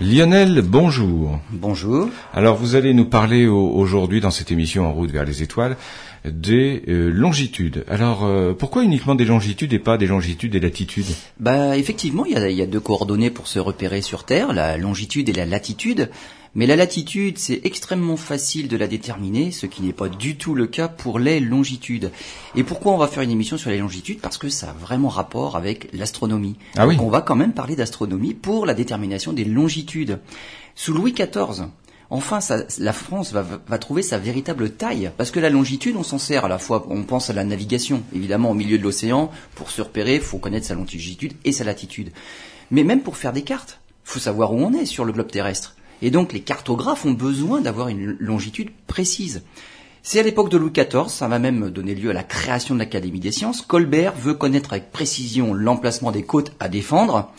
Lionel, bonjour. Bonjour. Alors vous allez nous parler aujourd'hui dans cette émission En route vers les étoiles des euh, longitudes. Alors euh, pourquoi uniquement des longitudes et pas des longitudes et latitudes? Bah effectivement, il y a, il y a deux coordonnées pour se repérer sur Terre, la longitude et la latitude. Mais la latitude, c'est extrêmement facile de la déterminer, ce qui n'est pas du tout le cas pour les longitudes. Et pourquoi on va faire une émission sur les longitudes? Parce que ça a vraiment rapport avec l'astronomie. Ah oui. on va quand même parler d'astronomie pour la détermination des longitudes. Sous Louis XIV, enfin, la France va, va, trouver sa véritable taille. Parce que la longitude, on s'en sert à la fois, on pense à la navigation, évidemment, au milieu de l'océan. Pour se repérer, il faut connaître sa longitude et sa latitude. Mais même pour faire des cartes, faut savoir où on est sur le globe terrestre. Et donc les cartographes ont besoin d'avoir une longitude précise. C'est à l'époque de Louis XIV, ça va même donner lieu à la création de l'Académie des sciences. Colbert veut connaître avec précision l'emplacement des côtes à défendre.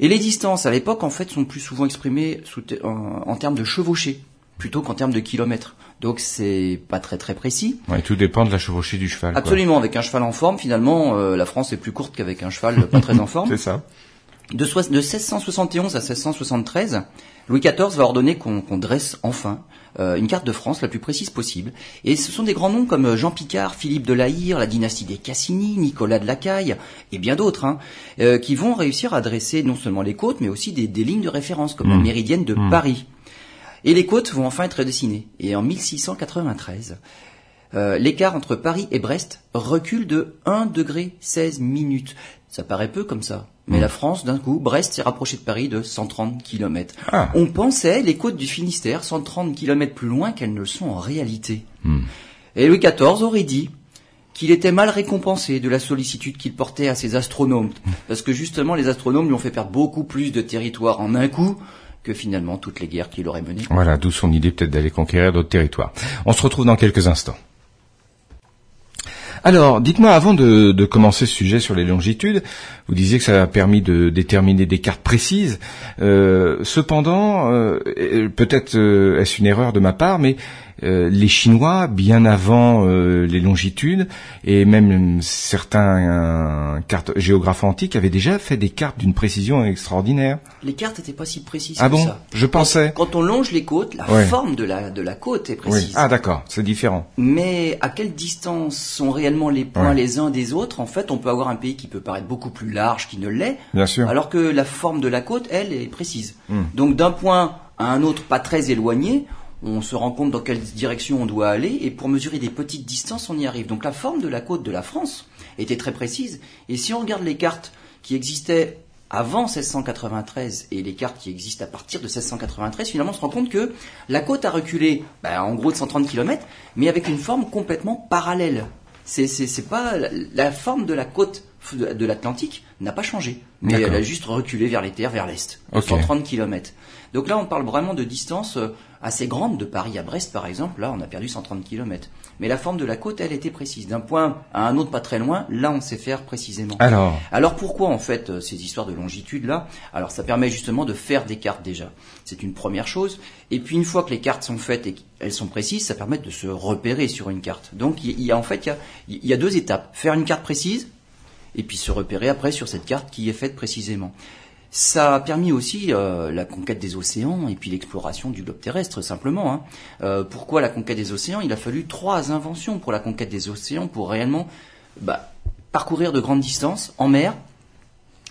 Et les distances à l'époque, en fait, sont plus souvent exprimées en, termes de chevauchée plutôt qu'en termes de kilomètres. Donc c'est pas très très précis. Ouais, tout dépend de la chevauchée du cheval. Absolument, avec un cheval en forme, finalement, euh, la France est plus courte qu'avec un cheval pas très en forme. C'est ça. De, de 1671 à 1673, Louis XIV va ordonner qu'on dresse enfin euh, une carte de France la plus précise possible. Et ce sont des grands noms comme Jean Picard, Philippe de la la dynastie des Cassini, Nicolas de Lacaille et bien d'autres, hein, euh, qui vont réussir à dresser non seulement les côtes, mais aussi des, lignes de référence comme la mmh. méridienne de mmh. Paris. Et les côtes vont enfin être dessinées. Et en 1693, euh, l'écart entre Paris et Brest recule de 1 degré 16 minutes. Ça paraît peu comme ça. Mais hmm. la France, d'un coup, Brest s'est rapproché de Paris de 130 km. Ah. On pensait les côtes du Finistère 130 km plus loin qu'elles ne le sont en réalité. Hmm. Et Louis XIV aurait dit qu'il était mal récompensé de la sollicitude qu'il portait à ses astronomes. Parce que justement, les astronomes lui ont fait perdre beaucoup plus de territoire en un coup que finalement toutes les guerres qu'il aurait menées. Voilà, d'où son idée peut-être d'aller conquérir d'autres territoires. On se retrouve dans quelques instants. Alors, dites-moi, avant de, commencer ce sujet sur les longitudes, vous disiez que ça a permis de déterminer des cartes précises. Euh, cependant, euh, peut-être euh, est-ce une erreur de ma part, mais les Chinois, bien avant euh, les longitudes, et même certains cartes géographes antiques avaient déjà fait des cartes d'une précision extraordinaire. Les cartes n'étaient pas si précises ah que bon ça? Je pensais. Quand, on longe les côtes, la forme de la, de la côte est précise. Ah d'accord, c'est différent. Mais à quelle distance sont réellement les points les uns des autres? En fait, on peut avoir un pays qui peut paraître beaucoup plus large qu'il ne l'est. Bien sûr. Alors que la forme de la côte, elle, est précise. Hmm. Donc d'un point à un autre pas très éloigné, on se rend compte dans quelle direction on doit aller, et pour mesurer des petites distances, on y arrive. Donc la forme de la côte de la France était très précise, et si on regarde les cartes qui existaient avant 1693 et les cartes qui existent à partir de 1693, finalement, on se rend compte que la côte a reculé, ben, en gros de 130 km, mais avec une forme complètement parallèle. C'est pas la, forme de la côte de l'Atlantique n'a pas changé, mais elle a juste reculé vers les terres, vers l'est, 130 km. Donc là, on parle vraiment de distance euh, assez grande de Paris à Brest, par exemple. Là, on a perdu 130 km. Mais la forme de la côte, elle était précise. D'un point à un autre pas très loin, là, on sait faire précisément. Alors Alors pourquoi, en fait, euh, ces histoires de longitude-là Alors, ça permet justement de faire des cartes déjà. C'est une première chose. Et puis, une fois que les cartes sont faites et qu'elles sont précises, ça permet de se repérer sur une carte. Donc, il y a, en fait, il y a deux étapes. Faire une carte précise, et puis se repérer après sur cette carte qui est faite précisément. Ça a permis aussi euh, la conquête des océans et puis l'exploration du globe terrestre simplement. Hein. Euh, pourquoi la conquête des océans? Il a fallu trois inventions pour la conquête des océans pour réellement bah, parcourir de grandes distances en mer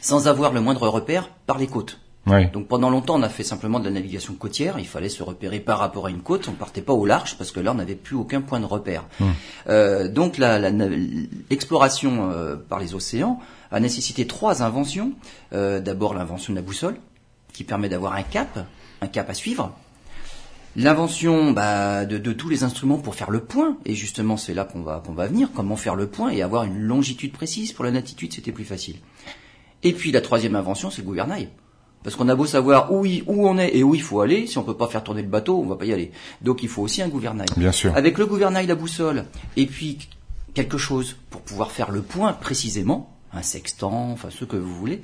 sans avoir le moindre repère par les côtes. Donc pendant longtemps, on a fait simplement de la navigation côtière. Il fallait se repérer par rapport à une côte. On partait pas au large parce que là, on n'avait plus aucun point de repère. Hum. Euh, donc l'exploration euh, par les océans a nécessité trois inventions. Euh, d'abord l'invention de la boussole, qui permet d'avoir un cap, un cap à suivre. L'invention bah, de, tous les instruments pour faire le point, et justement c'est là qu'on va, qu'on va venir, comment faire le point et avoir une longitude précise. Pour la latitude, c'était plus facile. Et puis la troisième invention, c'est le gouvernail. Parce qu'on a beau savoir où, où on est et où il faut aller, si on peut pas faire tourner le bateau, on va pas y aller. Donc il faut aussi un gouvernail. Bien sûr. Avec le gouvernail, la boussole, et puis quelque chose pour pouvoir faire le point précisément, un sextant, enfin ce que vous voulez,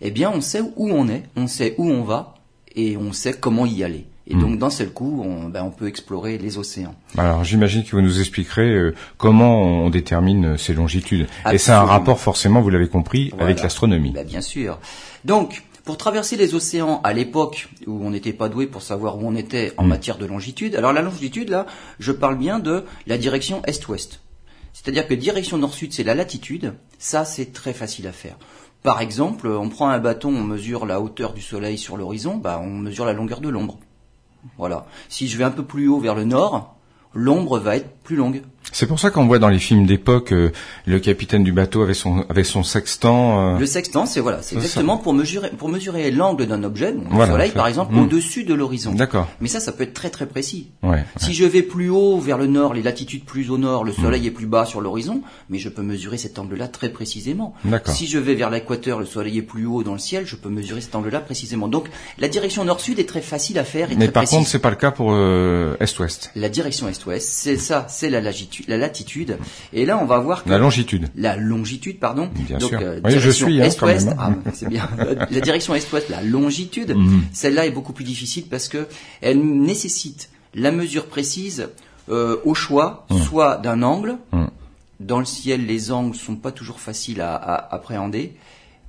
eh bien on sait où on est, on sait où on va, et on sait comment y aller. Et hmm. donc d'un seul coup, on, ben, on, peut explorer les océans. Alors j'imagine que vous nous expliquerez euh, comment on détermine ces longitudes. Et c'est un rapport forcément, vous l'avez compris, avec l'astronomie. Ben, bien sûr. Donc Pour traverser les océans à l'époque où on n'était pas doué pour savoir où on était en Mm. matière de longitude, alors la longitude là, je parle bien de la direction est-ouest. C'est-à-dire que direction nord-sud, c'est la latitude. Ça, c'est très facile à faire. Par exemple, on prend un bâton, on mesure la hauteur du soleil sur l'horizon, bah, on mesure la longueur de l'ombre. Voilà. Si je vais un peu plus haut vers le nord, l'ombre va être plus longue. C'est pour ça qu'on voit dans les films d'époque euh, le capitaine du bateau avec son avec son sextant. euh, Le sextant, c'est voilà, c'est exactement pour mesurer pour mesurer l'angle d'un objet, donc le soleil par exemple, Mm. au-dessus de l'horizon. D'accord. Mais ça, ça peut être très très précis. Ouais. Si je vais plus haut vers le nord, les latitudes plus au nord, le Mm. soleil est plus bas sur l'horizon, mais je peux mesurer cet angle-là très précisément. D'accord. Si je vais vers l'équateur, le soleil est plus haut dans le ciel, je peux mesurer cet angle-là précisément. Donc la direction nord-sud est très facile à faire et Mais très par précise. contre, c'est pas le cas pour euh, est-ouest. La direction est-ouest, c'est ça, c'est la latitude, la latitude. Et là, on va voir que La longitude. la longitude, pardon. Bien Donc, sûr. euh, Oui, je direction suis, hein, est-ouest. hein. Ah, c'est bien. la direction est-ouest, la longitude, Mhm. celle-là est beaucoup plus difficile parce que elle nécessite la mesure précise euh, au choix, Mhm. soit d'un angle. Mm. Dans le ciel, les angles sont pas toujours faciles à, à appréhender,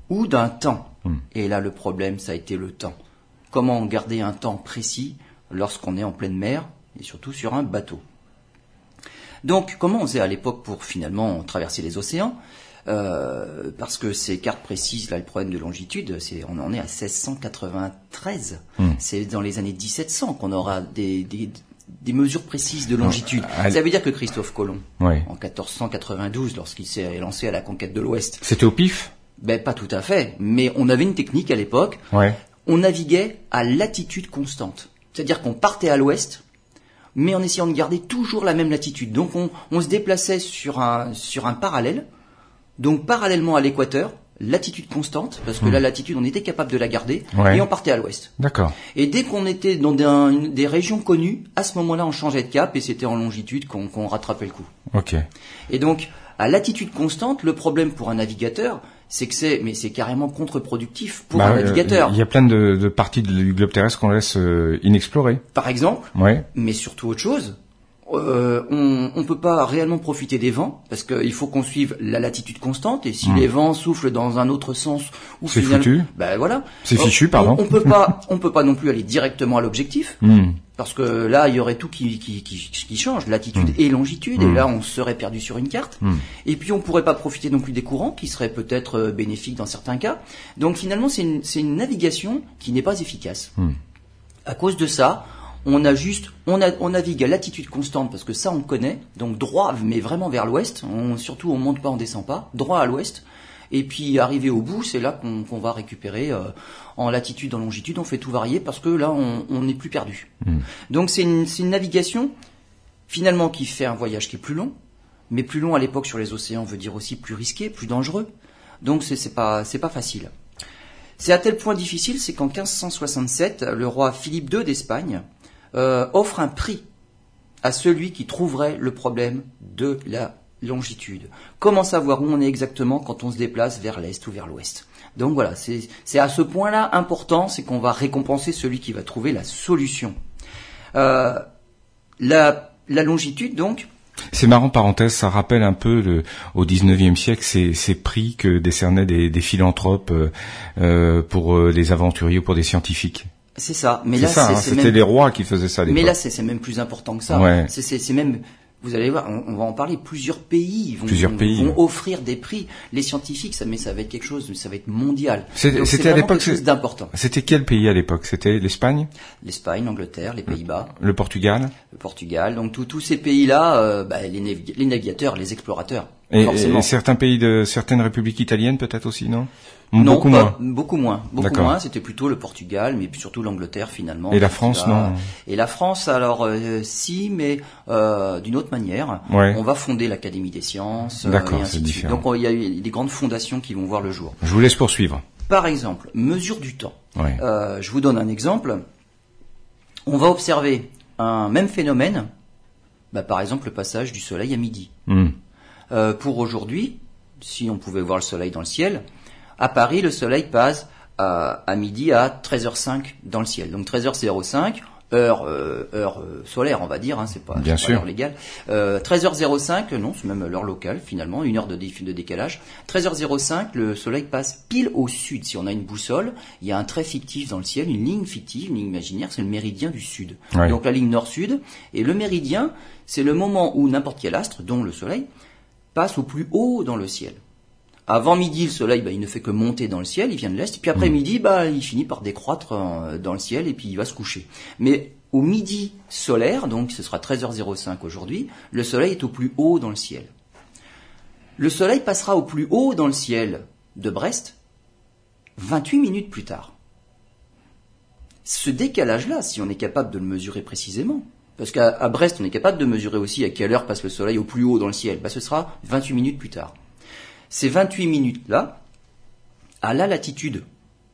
ou d'un temps. Et là, le problème, ça a été le temps. Comment garder un temps précis lorsqu'on est en pleine mer et surtout sur un bateau? Donc, comment on faisait à l'époque pour finalement traverser les océans Euh, Parce que ces cartes précises, là, le problème de longitude, c'est on en est à 1693. Hmm. C'est dans les années 1700 qu'on aura des, des, des mesures précises de longitude. à- Ça veut dire que Christophe Colomb, en 1492, lorsqu'il s'est lancé à la conquête de l'Ouest, C'était au pif? ben pas tout à fait, mais on avait une technique à l'époque. Ouais. On naviguait à latitude constante, c'est-à-dire qu'on partait à l'ouest, mais en essayant de garder toujours la même latitude. Donc on, on se déplaçait sur un sur un parallèle, donc parallèlement à l'équateur, latitude constante, parce que la latitude on était capable de la garder. Ouais. et on partait à l'ouest. D'accord. Et dès qu'on était dans des, régions connues, à ce moment-là on changeait de cap et c'était en longitude qu'on qu'on rattrapait le coup. Ok. Et donc, à latitude constante, le problème pour un navigateur, c'est que c'est, mais c'est carrément contre-productif pour Bah, un euh, navigateur. Il y a plein de, de parties du globe terrestre qu'on laisse euh, inexplorées. Par exemple, Ouais. mais surtout autre chose, euh, on ne peut pas réellement profiter des vents parce qu'il faut qu'on suive la latitude constante et si les vents soufflent dans un autre sens ou Hmm. C'est foutu. ben voilà, C'est On- fichu, pardon. On, on peut pas, on peut pas non plus aller directement à l'objectif Hmm. Parce que là il y aurait tout qui qui, qui, qui change, latitude et longitude et là on serait perdu sur une carte. Hmm. Et puis on pourrait pas profiter non plus des courants qui seraient peut-être euh, bénéfiques dans certains cas. Donc finalement c'est une, c'est une navigation qui n'est pas efficace. Hmm. À cause de ça, on a juste, on, a, on navigue à latitude constante parce que ça on connaît, donc droit mais vraiment vers l'ouest. On, surtout on monte pas, on descend pas, droit à l'ouest. Et puis arrivé au bout, c'est là qu'on va récupérer euh, en latitude, en longitude, on fait tout varier parce que là on n'est plus perdu. Donc c'est une, navigation finalement qui fait un voyage qui est plus long, mais plus long à l'époque sur les océans veut dire aussi plus risqué, plus dangereux. Donc c'est c'est pas c'est pas facile. C'est à tel point difficile, c'est qu'en 1567, le roi Philippe II d'Espagne euh, offre un prix à celui qui trouverait le problème de la longitude. Comment savoir où on est exactement quand on se déplace vers l'est ou vers l'ouest? Donc voilà, c'est à ce point-là important, c'est qu'on va récompenser celui qui va trouver la solution. Euh, la, la longitude, donc, C'est marrant, parenthèse, ça rappelle un peu le, au 19e siècle ces, ces prix que décernaient des, des philanthropes euh, euh, pour euh, les aventuriers ou pour des scientifiques. c'est ça. Mais là, hein, c'était même- les rois qui faisaient ça à Mais là, c'est même plus important que ça. Ouais. C'est même, vous allez voir, on, on va en parler. Plusieurs pays vont, Plusieurs vont- pays, vont ouais. offrir des prix. Les scientifiques, ça, mais ça va être quelque chose, ça va être mondial. C'était à l'époque, quelque chose c'est- d'important. C'était quel pays à l'époque? C'était l'Espagne, L'Espagne, l'Angleterre, les Pays-Bas, le Portugal? Le Portugal. Donc tous ces pays-là, euh, bah, les, navig- les navigateurs, les explorateurs, et, forcément. et certains pays de certaines républiques italiennes peut-être aussi, non? Non, Beaucoup pas- moins. beaucoup moins, beaucoup moins. C'était plutôt le Portugal, mais puis surtout l'Angleterre finalement. Et la France, va- non Et la France, alors euh, si, mais euh, d'une autre manière. Ouais. On va fonder l'Académie des sciences. euh, D'accord, c'est différent. Donc on- il y a eu des grandes fondations qui vont voir le jour. Je vous laisse poursuivre. Par exemple, mesure du temps. Ouais. Euh, je vous donne un exemple. On va observer un même phénomène. Bah, par exemple, le passage du soleil à midi. Hmm. Euh, pour aujourd'hui, si on pouvait voir le soleil dans le ciel, à Paris, le soleil passe à, à midi à 13h05 dans le ciel. Donc 13h05, heure euh, heure euh, solaire, on va dire, hein, c'est pas, Bien sûr. pas l'heure légale. Euh, 13h05, non, c'est même l'heure locale finalement, une heure de, dé- de décalage. 13h05, le soleil passe pile au sud. Si on a une boussole, il y a un trait fictif dans le ciel, une ligne fictive, une ligne imaginaire, c'est le méridien du sud. Ouais. Donc la ligne nord-sud. Et le méridien, c'est le moment où n'importe quel astre, dont le soleil, passe au plus haut dans le ciel. Avant midi, le soleil, bah, il ne fait que monter dans le ciel, il vient de l'est, puis après midi, bah, il finit par décroître euh, dans le ciel et puis il va se coucher. Mais au midi solaire, donc ce sera 13h05 aujourd'hui, le soleil est au plus haut dans le ciel. Le soleil passera au plus haut dans le ciel de Brest 28 minutes plus tard. Ce décalage-là, si on est capable de le mesurer précisément, parce qu'à Brest, on est capable de mesurer aussi à quelle heure passe le soleil au plus haut dans le ciel, bah, ce sera 28 minutes plus tard. Ces 28 minutes-là, à la latitude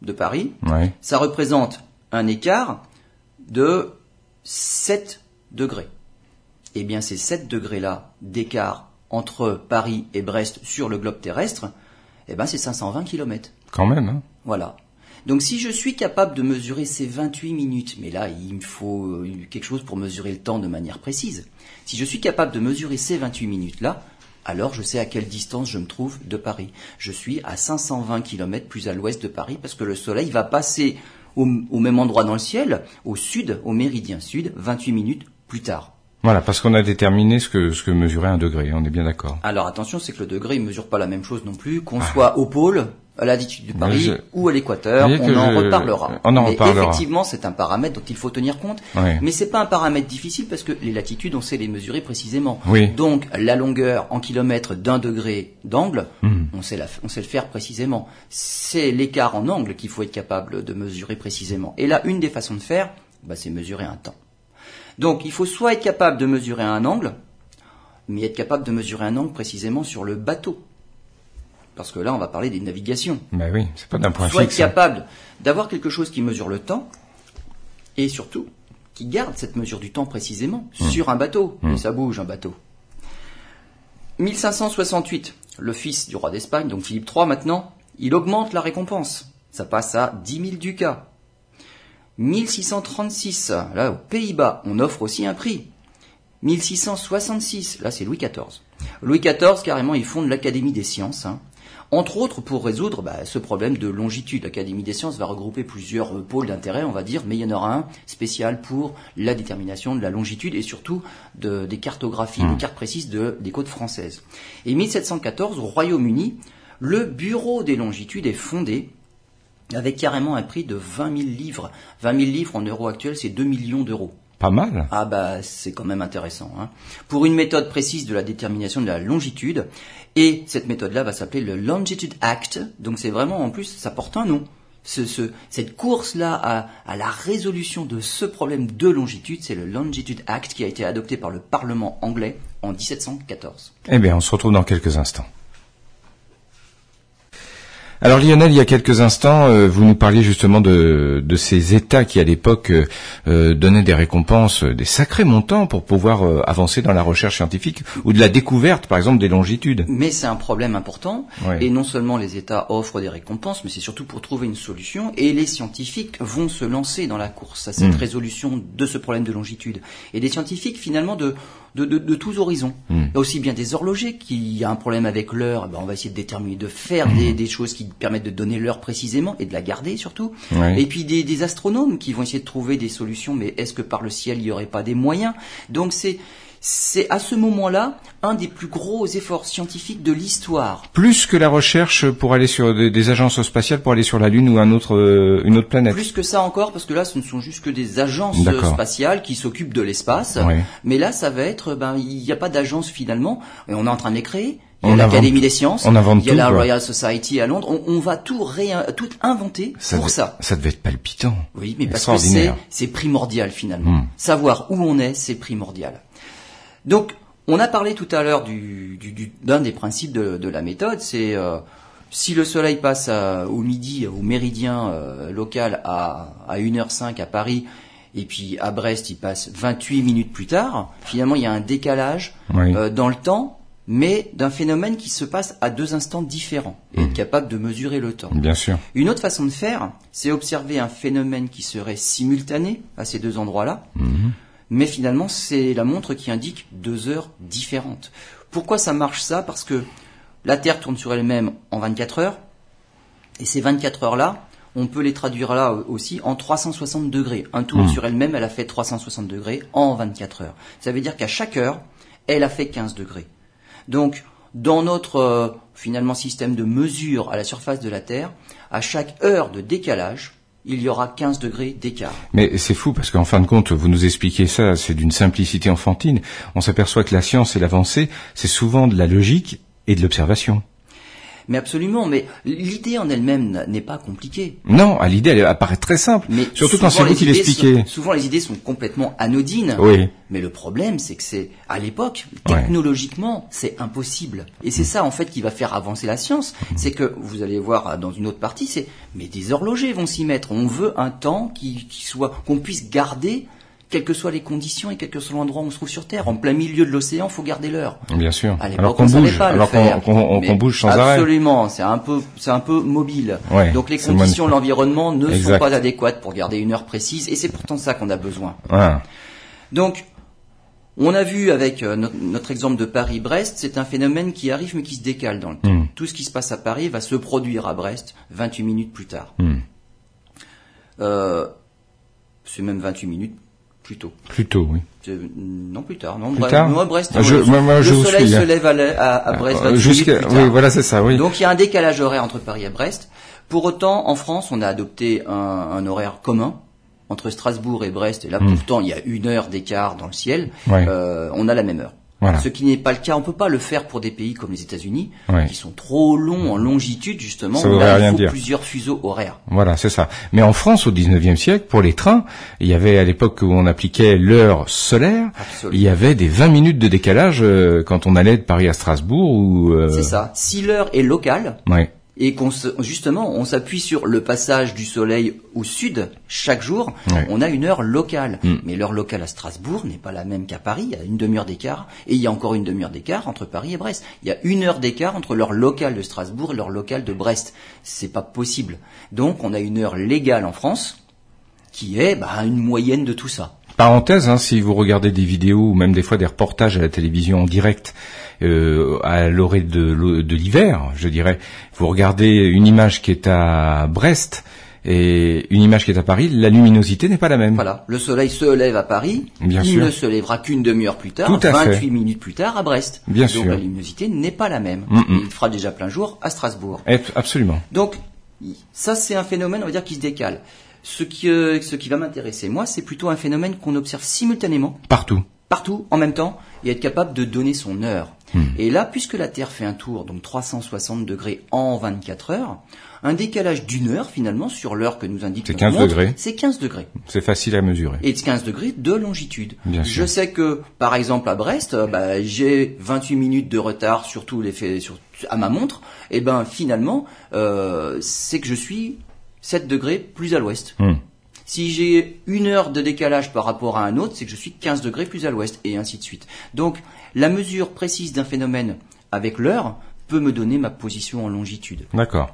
de Paris, Ouais. ça représente un écart de 7 degrés. Eh bien, ces 7 degrés-là d'écart entre Paris et Brest sur le globe terrestre, eh ben, c'est 520 km. Quand même. Hein. Voilà. Donc si je suis capable de mesurer ces 28 minutes, mais là il me faut euh, quelque chose pour mesurer le temps de manière précise, si je suis capable de mesurer ces 28 minutes-là, alors je sais à quelle distance je me trouve de Paris. Je suis à 520 km plus à l'ouest de Paris parce que le soleil va passer au, au même endroit dans le ciel, au sud, au méridien sud, 28 minutes plus tard. Voilà, parce qu'on a déterminé ce que ce que mesurait un degré. On est bien d'accord. Alors attention, c'est que le degré ne mesure pas la même chose non plus, qu'on soit au pôle, à la latitude de Paris je- ou à l'équateur, on en je- reparlera. on en Mais reparlera. effectivement, c'est un paramètre dont il faut tenir compte, Ouais. mais c'est pas un paramètre difficile parce que les latitudes, on sait les mesurer précisément. Oui. Donc la longueur en kilomètres d'un degré d'angle, Hmm. on sait la, on sait le faire précisément. C'est l'écart en angle qu'il faut être capable de mesurer précisément. Et là, une des façons de faire, bah, c'est mesurer un temps. Donc il faut soit être capable de mesurer un angle, mais être capable de mesurer un angle précisément sur le bateau. Parce que là, on va parler des navigations. Ben oui, c'est pas d'un point Soit être fixe. hein. capable d'avoir quelque chose qui mesure le temps, et surtout, qui garde cette mesure du temps précisément sur un bateau. Et ça bouge, un bateau. 1568, le fils du roi d'Espagne, donc Philippe III maintenant, il augmente la récompense. Ça passe à 10 000 ducats. 1636, là aux Pays-Bas, on offre aussi un prix. 1666, là c'est Louis XIV. Louis XIV, carrément, il fonde l'Académie des sciences. hein. Entre autres pour résoudre bah, ce problème de longitude. L'Académie des sciences va regrouper plusieurs euh, pôles d'intérêt, on va dire, mais il y en aura un spécial pour la détermination de la longitude et surtout de- des cartographies, des cartes précises de, des côtes françaises. Et 1714, au Royaume-Uni, le Bureau des longitudes est fondé avec carrément un prix de 20 000 livres. 20 000 livres en euros actuels, c'est 2 millions d'euros. Pas mal. Ah bah c'est quand même intéressant. Hein. Pour une méthode précise de la détermination de la longitude, et cette méthode-là va s'appeler le Longitude Act, donc c'est vraiment en plus, ça porte un nom. Ce, ce- cette course-là à, à la résolution de ce problème de longitude, c'est le Longitude Act qui a été adopté par le Parlement anglais en 1714. Eh bien, on se retrouve dans quelques instants. Alors Lionel, il y a quelques instants, euh, vous nous parliez justement de, de ces États qui à l'époque euh, euh, donnaient des récompenses, euh, des sacrés montants pour pouvoir euh, avancer dans la recherche scientifique ou de la découverte, par exemple, des longitudes. Mais c'est un problème important, et non seulement les États offrent des récompenses, mais c'est surtout pour trouver une solution, et les scientifiques vont se lancer dans la course à cette Mm. résolution de ce problème de longitude. Et des scientifiques finalement de, de, de, de tous horizons. Mm. Il y a aussi bien des horlogers qui a un problème avec l'heure, ben on va essayer de déterminer, de faire des, des choses qui permettent de donner l'heure précisément, et de la garder surtout. Ouais. Et puis des, des astronomes qui vont essayer de trouver des solutions, mais est-ce que par le ciel il n'y aurait pas des moyens? Donc c'est c'est à ce moment-là un des plus gros efforts scientifiques de l'histoire. Plus que la recherche pour aller sur des, des agences spatiales pour aller sur la Lune ou un autre, euh, une autre planète. Plus que ça encore, parce que là, ce ne sont juste que des agences spatiales qui s'occupent de l'espace. Ouais. Mais là, ça va être, ben, il n'y a pas d'agence finalement, et on est en train de les créer. Il y On a l'Académie des sciences, on invente il y a tout, la quoi. Royal Society à Londres. On, on va tout, tout inventer pour devait, ça. Ça devait être palpitant. Oui, mais parce que c'est primordial finalement. Hmm. Savoir où on est, c'est primordial. Donc, on a parlé tout à l'heure du, du- du- d'un des principes de, de la méthode, c'est euh, si le soleil passe à- au midi, au méridien euh, local à, à 1h05 à Paris, et puis à Brest, il passe 28 minutes plus tard, finalement il y a un décalage Oui. euh, dans le temps mais d'un phénomène qui se passe à deux instants différents et être capable de mesurer le temps. Bien sûr. Une autre façon de faire, c'est observer un phénomène qui serait simultané à ces deux endroits-là, mais finalement c'est la montre qui indique deux heures différentes. Pourquoi ça marche ça? Parce que la Terre tourne sur elle-même en 24 heures, et ces 24 heures-là, on peut les traduire là aussi en 360 degrés. Un tour sur elle-même, elle a fait 360 degrés en 24 heures. Ça veut dire qu'à chaque heure, elle a fait 15 degrés. Donc, dans notre euh, finalement système de mesure à la surface de la Terre, à chaque heure de décalage, il y aura 15 degrés d'écart. Mais c'est fou parce qu'en fin de compte, vous nous expliquez ça, c'est d'une simplicité enfantine. On s'aperçoit que la science et l'avancée, c'est souvent de la logique et de l'observation. Mais absolument, mais l'idée en elle-même n'est pas compliquée. Non, à l'idée, elle apparaît très simple. Mais Surtout quand souvent, c'est vous qui l'expliquez. Souvent, les idées sont complètement anodines. Oui. Mais le problème, c'est que c'est à l'époque, Ouais. technologiquement, c'est impossible. Et c'est ça, en fait, qui va faire avancer la science. C'est que vous allez voir euh, dans une autre partie, c'est mais des horlogers vont s'y mettre. On veut un temps qui, qui soit qu'on puisse garder. Quelles que soient les conditions et quel que soit l'endroit où on se trouve sur Terre, en plein milieu de l'océan, faut garder l'heure. Bien sûr. À Alors on qu'on bouge, pas alors qu'on bouge sans arrêt. Absolument, c'est un peu, c'est un peu mobile. Ouais, Donc les conditions l'environnement ne Exact. sont pas adéquates pour garder une heure précise, et c'est pourtant ça qu'on a besoin. Ah, Donc, on a vu avec euh, notre, notre exemple de Paris-Brest, c'est un phénomène qui arrive mais qui se décale dans le temps. Hmm. Tout ce qui se passe à Paris va se produire à Brest 28 minutes plus tard. Hmm. Euh, c'est même 28 minutes plus tôt. plutôt, oui. C'est- Non, plus tard. Non, Plus Brest- tard moi, Brest, Ah, je- le, moi- moi, le je soleil suis, se hein. lève à, à, à Brest Euh, 28 jusqu'à- oui, voilà, c'est ça, oui. Donc il y a un décalage horaire entre Paris et Brest. Pour autant, en France, on a adopté un, un horaire commun entre Strasbourg et Brest. Et là, pourtant, il y a une heure d'écart dans le ciel. Hmm. Ouais. Euh, on a la même heure. Voilà. Ce qui n'est pas le cas. On peut pas le faire pour des pays comme les États-Unis, Ouais. qui sont trop longs en longitude justement. Ça là, il rien faut dire. plusieurs fuseaux horaires. Voilà, c'est ça. Mais en France, au 19e siècle, pour les trains, il y avait à l'époque où on appliquait l'heure solaire, Absolument. il y avait des 20 minutes de décalage euh, quand on allait de Paris à Strasbourg ou... euh, C'est ça. Si l'heure est locale, Ouais. Et qu'on justement on s'appuie sur le passage du soleil au sud chaque jour, Ouais. on a une heure locale. Mm. Mais l'heure locale à Strasbourg n'est pas la même qu'à Paris, il y a une demi-heure d'écart et il y a encore une demi-heure d'écart entre Paris et Brest. Il y a une heure d'écart entre l'heure locale de Strasbourg et l'heure locale de Brest. C'est pas possible. Donc on a une heure légale en France qui est bah, une moyenne de tout ça. Parenthèse, hein, si vous regardez des vidéos ou même des fois des reportages à la télévision en direct euh, à l'orée de, l'hiver, je dirais, vous regardez une image qui est à Brest et une image qui est à Paris, la luminosité n'est pas la même. Voilà, le soleil se lève à Paris, Bien il sûr. ne se lèvera qu'une demi-heure plus tard, Tout à 28 fait. minutes plus tard à Brest. Bien Donc sûr. la luminosité n'est pas la même. Mm, mm. Il fera déjà plein jour à Strasbourg. Absolument. Donc ça c'est un phénomène, on va dire, qui se décale. Ce qui, euh, ce qui va m'intéresser, moi, c'est plutôt un phénomène qu'on observe simultanément, Partout. partout, en même temps, et être capable de donner son heure. Hmm. Et là, puisque la Terre fait un tour, donc 360 degrés en 24 heures, un décalage d'une heure, finalement, sur l'heure que nous indique C'est notre 15 montre, degrés. C'est 15 degrés C'est facile à mesurer. et de 15 degrés de longitude. Bien Je sûr. sais que, par exemple, à Brest, euh, bah, j'ai 28 minutes de retard sur tous les faits, sur, à ma montre. Et ben, finalement, euh, c'est que je suis 7 degrés plus à l'ouest. Hmm. Si j'ai une heure de décalage par rapport à un autre, c'est que je suis 15 degrés plus à l'ouest, et ainsi de suite. Donc, la mesure précise d'un phénomène avec l'heure peut me donner ma position en longitude. D'accord.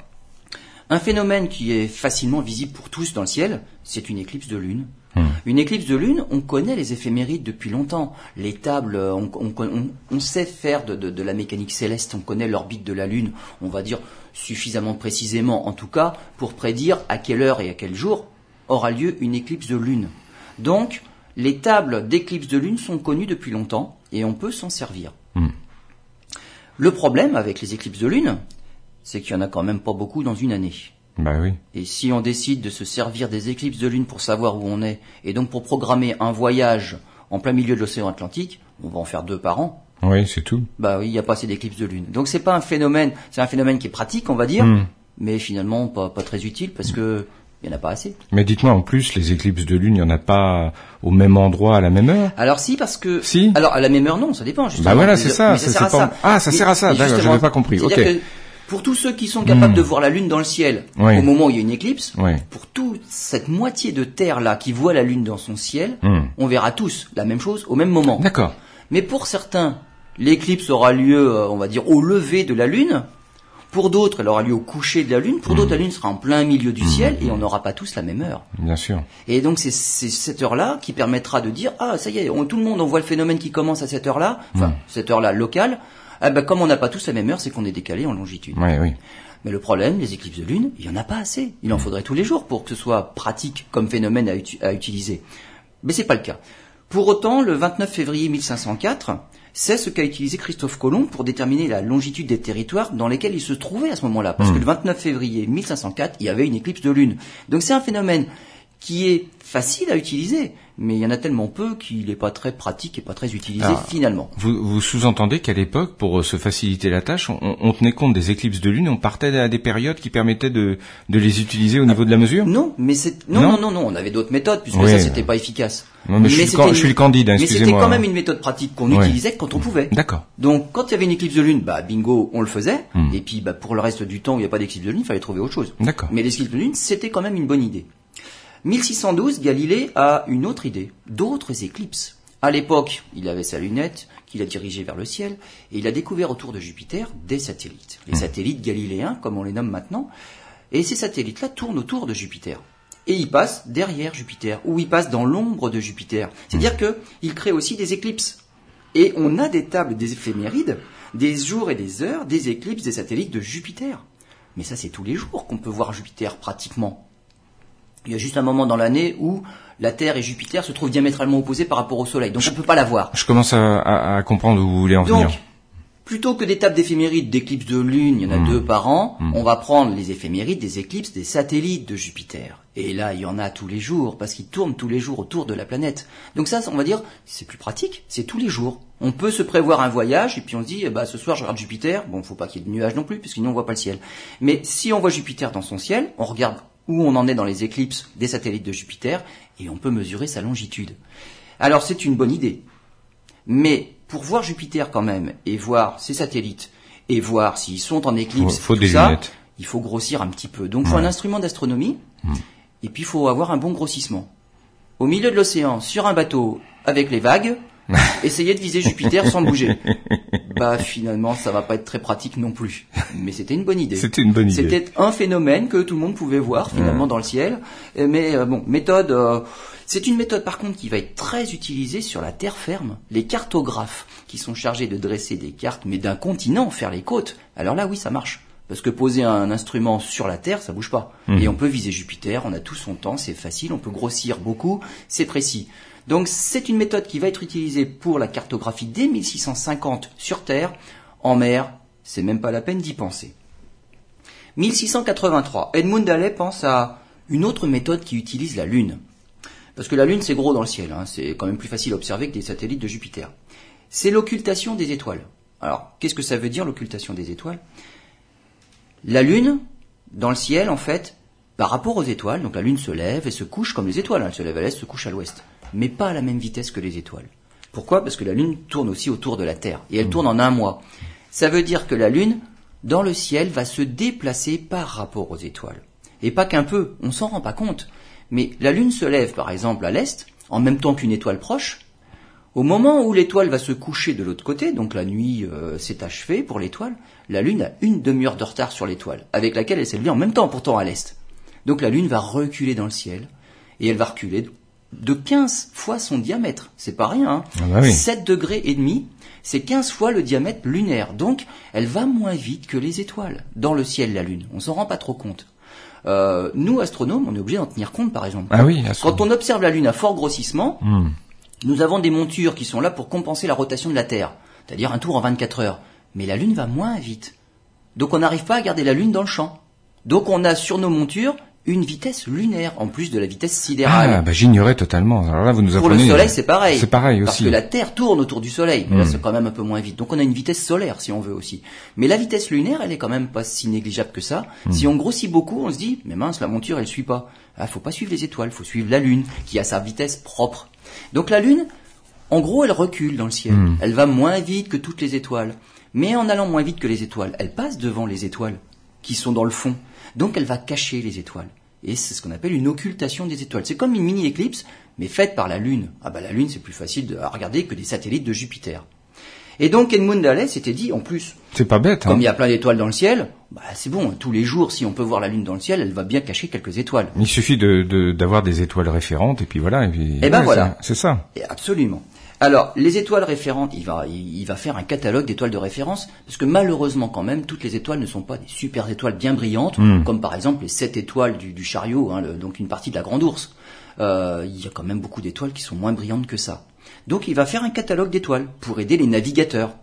Un phénomène qui est facilement visible pour tous dans le ciel, c'est une éclipse de lune. Hmm. Une éclipse de lune, on connaît les éphémérides depuis longtemps. Les tables, euh, on, on- on- on sait faire de, de- de la mécanique céleste, on connaît l'orbite de la lune, on va dire suffisamment précisément en tout cas, pour prédire à quelle heure et à quel jour aura lieu une éclipse de lune. Donc, les tables d'éclipse de lune sont connues depuis longtemps et on peut s'en servir. Hmm. Le problème avec les éclipses de lune, c'est qu'il y en a quand même pas beaucoup dans une année. Bah oui. Et si on décide de se servir des éclipses de lune pour savoir où on est, et donc pour programmer un voyage en plein milieu de l'océan Atlantique, on va en faire deux par an. Oui, c'est tout. Bah oui, il n'y a pas assez d'éclipses de lune. Donc c'est pas un phénomène, c'est un phénomène qui est pratique, on va dire, Hmm. mais finalement pas, pas très utile parce que il n'y en a pas assez. Mais dites-moi, en plus, les éclipses de lune, il n'y en a pas au même endroit à la même heure? Alors si, parce que... Si. Alors à la même heure, non, ça dépend. Justement. Bah voilà, c'est ça, mais c'est- sert à ça. Ah, ça sert à ça, d'accord, justement, j'avais pas compris, ok. que pour tous ceux qui sont capables Hmm. de voir la lune dans le ciel, Oui. au moment où il y a une éclipse, Oui. pour toute cette moitié de terre là qui voit la lune dans son ciel, Hmm. on verra tous la même chose au même moment. D'accord. Mais pour certains, l'éclipse aura lieu, euh, on va dire, au lever de la Lune. Pour d'autres, elle aura lieu au coucher de la Lune. Pour d'autres, la Lune sera en plein milieu du ciel et on n'aura pas tous la même heure. Bien sûr. Et donc c'est cette heure-là qui permettra de dire ah ça y est, on- tout le monde on voit le phénomène qui commence à cette heure-là, enfin cette heure-là locale. Ah ben comme on n'a pas tous la même heure, c'est qu'on est décalé en longitude. Oui, oui. Mais le problème, les éclipses de lune, il y en a pas assez. Il en faudrait tous les jours pour que ce soit pratique comme phénomène à, à utiliser. Mais c'est pas le cas. Pour autant, le 29 février 1504, c'est ce qu'a utilisé Christophe Colomb pour déterminer la longitude des territoires dans lesquels il se trouvait à ce moment-là. Parce que le 29 février 1504, il y avait une éclipse de lune. Donc c'est un phénomène qui est facile à utiliser, mais il y en a tellement peu qu'il n'est pas très pratique et pas très utilisé finalement. Vous, vous sous-entendez qu'à l'époque, pour euh, se faciliter la tâche, on, on tenait compte des éclipses de lune on partait à des périodes qui permettaient de, de les utiliser au niveau de la mesure? Non, mais c'est non, Non non non on avait d'autres méthodes puisque Oui. ça c'était pas efficace. Non, mais je suis je suis le candide, hein, Mais c'était quand même une méthode pratique qu'on Ouais. utilisait quand on pouvait. D'accord. Donc quand il y avait une éclipse de lune, bah bingo, on le faisait. Hmm. Et puis bah pour le reste du temps où il n'y a pas d'éclipse de lune, il fallait trouver autre chose. D'accord. Mais l'éclipse de lune, c'était quand même une bonne idée. 1612, Galilée a une autre idée, d'autres éclipses. À l'époque, il avait sa lunette qu'il a dirigée vers le ciel et il a découvert autour de Jupiter des satellites, les satellites galiléens comme on les nomme maintenant. Et ces satellites-là tournent autour de Jupiter. Et ils passent derrière Jupiter, ou ils passent dans l'ombre de Jupiter. C'est-à-dire qu'ils créent aussi des éclipses. Et on a des tables des éphémérides, des jours et des heures, des éclipses des satellites de Jupiter. Mais ça, c'est tous les jours qu'on peut voir Jupiter pratiquement. Il y a juste un moment dans l'année où la Terre et Jupiter se trouvent diamétralement opposés par rapport au Soleil. Donc on ne peut pas la voir. Je commence à, à- à comprendre où vous voulez en venir. Donc, plutôt que des tables d'éphémérides d'éclipses de lune, il y en a deux par an, on va prendre les éphémérides des éclipses des satellites de Jupiter. Et là, il y en a tous les jours, parce qu'ils tournent tous les jours autour de la planète. Donc ça, on va dire, c'est plus pratique, c'est tous les jours. On peut se prévoir un voyage, et puis on se dit, eh ben, ce soir, je regarde Jupiter. Bon, faut pas qu'il y ait de nuages non plus, parce que sinon on voit pas le ciel. Mais si on voit Jupiter dans son ciel, on regarde où on en est dans les éclipses des satellites de Jupiter, et on peut mesurer sa longitude. Alors c'est une bonne idée. Mais pour voir Jupiter quand même, et voir ses satellites, et voir s'ils sont en éclipse, Faut- faut tout des ça, lunettes. il faut grossir un petit peu. Donc il faut un instrument d'astronomie, et puis il faut avoir un bon grossissement. Au milieu de l'océan, sur un bateau, avec les vagues, essayer de viser Jupiter sans bouger. Bah finalement, ça va pas être très pratique non plus. Mais c'était une bonne idée. C'était une bonne idée. C'était un phénomène que tout le monde pouvait voir finalement dans le ciel. Euh, Mais euh, bon, méthode. euh, c'est une méthode par contre qui va être très utilisée sur la terre ferme. Les cartographes qui sont chargés de dresser des cartes, mais d'un continent, faire les côtes. Alors là, oui, ça marche. Parce que poser un instrument sur la Terre, ça bouge pas. Et on peut viser Jupiter, on a tout son temps, c'est facile, on peut grossir beaucoup, c'est précis. Donc c'est une méthode qui va être utilisée pour la cartographie dès 1650 sur Terre. En mer, c'est même pas la peine d'y penser. 1683, Edmund Halley pense à une autre méthode qui utilise la Lune. Parce que la Lune, c'est gros dans le ciel, hein, c'est quand même plus facile à observer que des satellites de Jupiter. C'est l'occultation des étoiles. Alors, qu'est-ce que ça veut dire l'occultation des étoiles? La Lune, dans le ciel, en fait, par rapport aux étoiles, donc la Lune se lève et se couche comme les étoiles, hein, elle se lève à l'est, se couche à l'ouest, mais pas à la même vitesse que les étoiles. Pourquoi? Parce que la Lune tourne aussi autour de la Terre, et elle tourne en un mois. Ça veut dire que la Lune, dans le ciel, va se déplacer par rapport aux étoiles. Et pas qu'un peu, on s'en rend pas compte. Mais la Lune se lève, par exemple, à l'est, en même temps qu'une étoile proche. Au moment où l'étoile va se coucher de l'autre côté, donc la nuit euh, s'est achevée pour l'étoile, la Lune a une demi-heure de retard sur l'étoile, avec laquelle elle s'est levée en même temps pourtant à l'est. Donc la Lune va reculer dans le ciel, et elle va reculer de 15 fois son diamètre. C'est pas rien, hein Ah bah oui. 7 degrés et demi, c'est 15 fois le diamètre lunaire. Donc, elle va moins vite que les étoiles dans le ciel, la Lune. On s'en rend pas trop compte. Euh, nous, astronomes, on est obligé d'en tenir compte, par exemple. Ah oui, Quand on observe la Lune à fort grossissement, Hmm. nous avons des montures qui sont là pour compenser la rotation de la Terre, c'est-à-dire un tour en 24 heures. Mais la Lune va moins vite. Donc on n'arrive pas à garder la Lune dans le champ. Donc on a sur nos montures une vitesse lunaire, en plus de la vitesse sidérale. Ah, bah j'ignorais totalement. Alors là, vous nous Pour apprenez. le Soleil, c'est pareil. C'est pareil Parce aussi. que la Terre tourne autour du Soleil, mais là, Mm. c'est quand même un peu moins vite. Donc on a une vitesse solaire, si on veut aussi. Mais la vitesse lunaire, elle est quand même pas si négligeable que ça. Mm. Si on grossit beaucoup, on se dit, mais mince, la monture, elle suit pas. Ah, faut pas suivre les étoiles, faut suivre la Lune, qui a sa vitesse propre. Donc la Lune, en gros, elle recule dans le ciel. Mm. Elle va moins vite que toutes les étoiles. Mais en allant moins vite que les étoiles, elle passe devant les étoiles, qui sont dans le fond. Donc elle va cacher les étoiles. Et c'est ce qu'on appelle une occultation des étoiles. C'est comme une mini-éclipse, mais faite par la Lune. Ah bah la Lune, c'est plus facile à regarder que des satellites de Jupiter. Et donc Edmund Halley s'était dit, en plus, C'est pas bête. Hein. comme il y a plein d'étoiles dans le ciel, bah, c'est bon, tous les jours, si on peut voir la Lune dans le ciel, elle va bien cacher quelques étoiles. Il suffit de de- d'avoir des étoiles référentes et puis voilà. Et, puis- Eh ben ouais, voilà. C'est c'est ça. Et absolument. Alors, les étoiles référentes, il va, il va faire un catalogue d'étoiles de référence, parce que malheureusement quand même, toutes les étoiles ne sont pas des super étoiles bien brillantes, comme par exemple les sept étoiles du, du chariot, hein, le- donc une partie de la grande ours. Euh, il y a quand même beaucoup d'étoiles qui sont moins brillantes que ça. Donc il va faire un catalogue d'étoiles pour aider les navigateurs.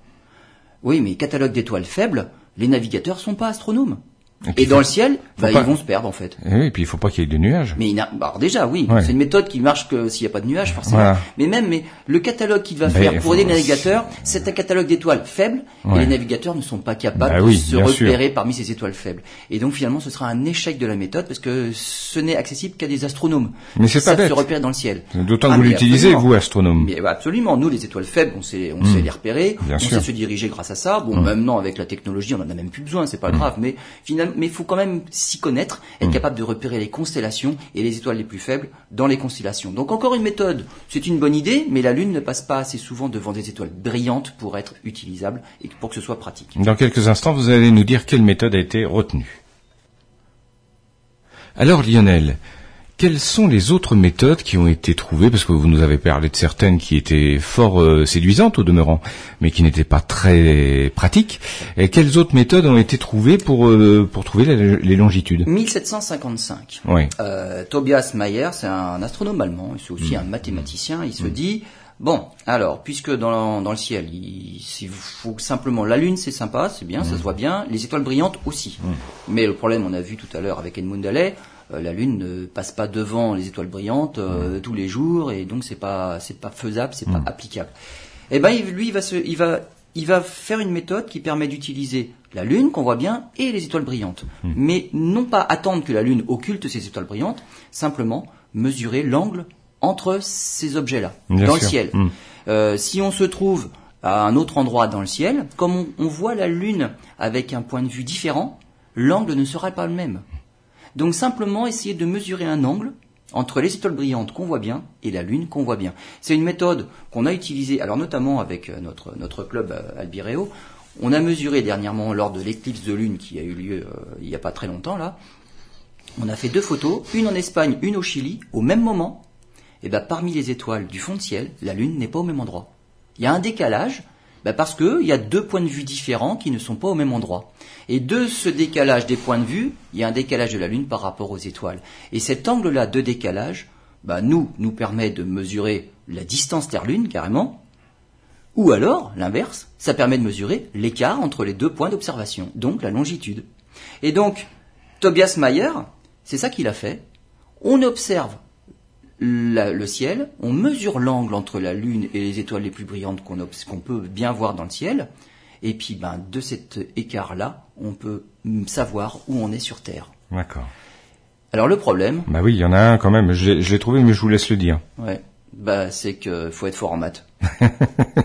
Oui, mais catalogue d'étoiles faibles, les navigateurs sont pas astronomes. Et dans faut- le ciel, bah, pas- ils vont se perdre en fait. Et oui, et puis il faut pas qu'il y ait de nuages. Mais il n'a- bah, alors déjà, oui, Ouais. c'est une méthode qui marche que s'il n'y a pas de nuages, forcément. Voilà. Mais même, mais le catalogue qu'il va faire pour faut- aider les navigateurs, c'est un catalogue d'étoiles faibles, Ouais. et les navigateurs ne sont pas capables Bah de oui, se sûr. repérer parmi ces étoiles faibles. Et donc finalement, ce sera un échec de la méthode parce que ce n'est accessible qu'à des astronomes. Mais c'est pas bête. se repérer dans le ciel. D'autant Ah, que vous mais l'utilisez, vous, astronome. Mais bah, absolument, nous les étoiles faibles, on sait, on sait les repérer, Bien on sûr. sait se diriger grâce à ça. Bon, maintenant avec la technologie, on en a même plus besoin, c'est pas grave. Mais finalement, mais il faut quand même s'y connaître, être capable de repérer les constellations et les étoiles les plus faibles dans les constellations. Donc encore une méthode, c'est une bonne idée, mais la Lune ne passe pas assez souvent devant des étoiles brillantes pour être utilisable et pour que ce soit pratique. Dans quelques instants, vous allez nous dire quelle méthode a été retenue. Alors Lionel, quelles sont les autres méthodes qui ont été trouvées Parce que vous nous avez parlé de certaines qui étaient fort euh, séduisantes au demeurant, mais qui n'étaient pas très pratiques. Et quelles autres méthodes ont été trouvées pour, euh, pour trouver les, les longitudes? 1755. Oui. Euh, Tobias Mayer, c'est un astronome allemand, c'est aussi un mathématicien. Il se dit bon, alors puisque dans, dans le ciel, il, il faut simplement la Lune, c'est sympa, c'est bien, ça se voit bien, les étoiles brillantes aussi. Mais le problème, on a vu tout à l'heure avec Edmund Halley, la Lune ne passe pas devant les étoiles brillantes euh, tous les jours, et donc c'est pas c'est pas faisable, c'est pas applicable. Eh ben, lui, il va se, il va il va faire une méthode qui permet d'utiliser la Lune, qu'on voit bien, et les étoiles brillantes. Mais non pas attendre que la Lune occulte ces étoiles brillantes, simplement mesurer l'angle entre ces objets-là, dans sûr. le ciel. Mm. Euh, si on se trouve à un autre endroit dans le ciel, comme on, on voit la Lune avec un point de vue différent, l'angle ne sera pas le même. Donc simplement essayer de mesurer un angle entre les étoiles brillantes qu'on voit bien et la Lune qu'on voit bien. C'est une méthode qu'on a utilisée, alors notamment avec euh, notre, club euh, Albireo. On a mesuré dernièrement lors de l'éclipse de Lune qui a eu lieu euh, il n'y a pas très longtemps là. On a fait deux photos, une en Espagne, une au Chili, au même moment. Et ben parmi les étoiles du fond de ciel, la Lune n'est pas au même endroit. Il y a un décalage ben parce que il y a deux points de vue différents qui ne sont pas au même endroit. Et de ce décalage des points de vue, il y a un décalage de la Lune par rapport aux étoiles. Et cet angle-là de décalage, ben nous, nous permet de mesurer la distance Terre-Lune carrément, ou alors, l'inverse, ça permet de mesurer l'écart entre les deux points d'observation, donc la longitude. Et donc, Tobias Mayer, c'est ça qu'il a fait. On observe le ciel, on mesure l'angle entre la Lune et les étoiles les plus brillantes qu'on peut bien voir dans le ciel, et puis ben, de cet écart-là, on peut savoir où on est sur Terre. D'accord. Alors le problème, Bah oui, il y en a un quand même. Je l'ai je l'ai trouvé, mais je vous laisse le dire. Ouais. Bah, c'est que faut être fort en maths.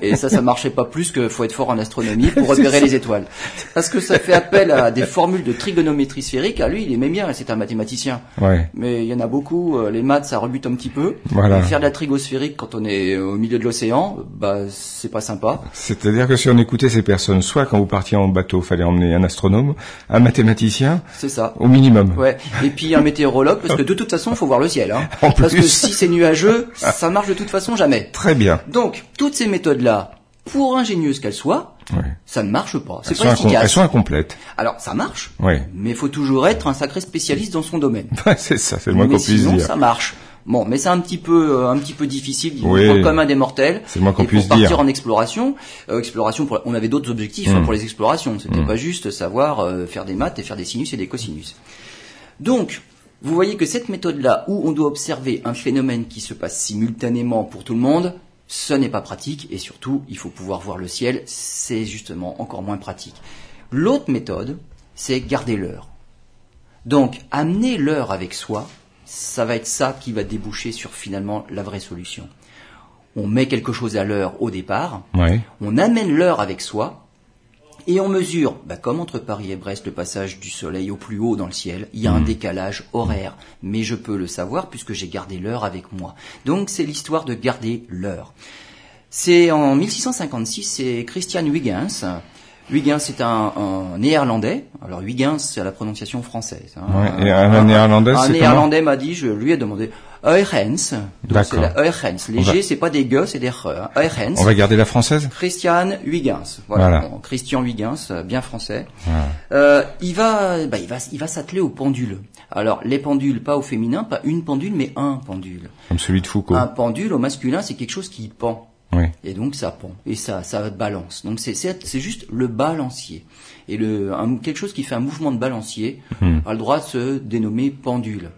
Et ça, ça marchait pas plus que faut être fort en astronomie pour repérer les étoiles. Parce que ça fait appel à des formules de trigonométrie sphérique. À lui, il aimait bien, c'est un mathématicien. Ouais. Mais il y en a beaucoup, euh, les maths, ça rebute un petit peu. Voilà. Et faire de la trigosphérique quand on est au milieu de l'océan, bah, c'est pas sympa. C'est-à-dire que si on écoutait ces personnes, soit quand vous partiez en bateau, fallait emmener un astronome, un mathématicien, C'est ça. au minimum. Ouais. Et puis un météorologue, parce que de toute façon, faut voir le ciel. Hein. En Parce que plus. si c'est nuageux, ça marche de toute façon jamais. Très bien. Donc, toutes ces méthodes-là, pour ingénieuses qu'elles soient, ça ne marche pas. C'est pas efficace. elles sont incomplètes. Alors, ça marche, mais il faut toujours être un sacré spécialiste dans son domaine. C'est ça, c'est le moins qu'on puisse sinon, dire. ça marche. Bon, mais c'est un petit peu, euh, un petit peu difficile. Il Oui. faut le commun des mortels. C'est moins qu'on puisse pour partir dire. en exploration, euh, exploration, pour- on avait d'autres objectifs hein, Mm. pour les explorations. C'était Mm. pas juste savoir euh, faire des maths et faire des sinus et des cosinus. Donc, vous voyez que cette méthode-là, où on doit observer un phénomène qui se passe simultanément pour tout le monde, ce n'est pas pratique et surtout, il faut pouvoir voir le ciel, c'est justement encore moins pratique. L'autre méthode, c'est garder l'heure. Donc, amener l'heure avec soi, ça va être ça qui va déboucher sur finalement la vraie solution. On met quelque chose à l'heure au départ, Ouais. on amène l'heure avec soi, et on mesure, bah, comme entre Paris et Brest, le passage du soleil au plus haut dans le ciel, il y a un décalage horaire, mais je peux le savoir puisque j'ai gardé l'heure avec moi. Donc c'est l'histoire de garder l'heure. C'est en 1656, c'est Christian Huygens. Huygens c'est un, un néerlandais. Alors Huygens c'est la prononciation française. hein. Ouais, et un néerlandais, Un c'est néerlandais m'a dit, je lui ai demandé C'est D'accord. Huygens. Les On va- G c'est pas des G, c'est des R. hein. Huygens. On va garder la française Christian Huygens. Voilà. Voilà. Bon, Christian Huygens, euh, bien français. Voilà. Euh, il va, bah, il va, il va s'atteler aux pendules. Alors les pendules, pas au féminin, pas une pendule, mais un pendule. Comme celui de Foucault. Un pendule au masculin, c'est quelque chose qui pend. Oui. Et donc ça pend et ça ça balance. Donc c'est c'est juste le balancier. Et le un- quelque chose qui fait un mouvement de balancier Hmm. a le droit de se dénommer pendule.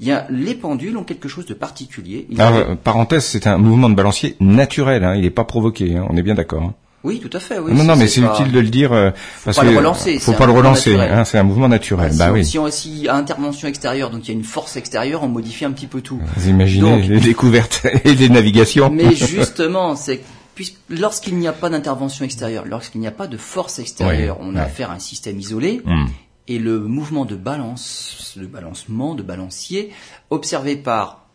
Il y a les pendules ont quelque chose de particulier. Il a euh, parenthèse, c'est un mouvement de balancier naturel, hein, il n'est pas provoqué, hein, on est bien d'accord. hein. Oui, tout à fait. Oui, non, non, mais c'est pas- utile de le dire euh, parce pas que le relancer, faut pas le relancer, hein, c'est un mouvement naturel. si, bah on, oui. si on si à intervention extérieure, donc il y a une force extérieure, on modifie un petit peu tout. Vous imaginez Donc- les découvertes et les navigations. Mais justement, c'est puisque lorsqu'il n'y a pas d'intervention extérieure, lorsqu'il n'y a pas de force extérieure, Oui, on a ouais. affaire à un système isolé. Hmm. Et le mouvement de balance, de balancement, de balancier, observé par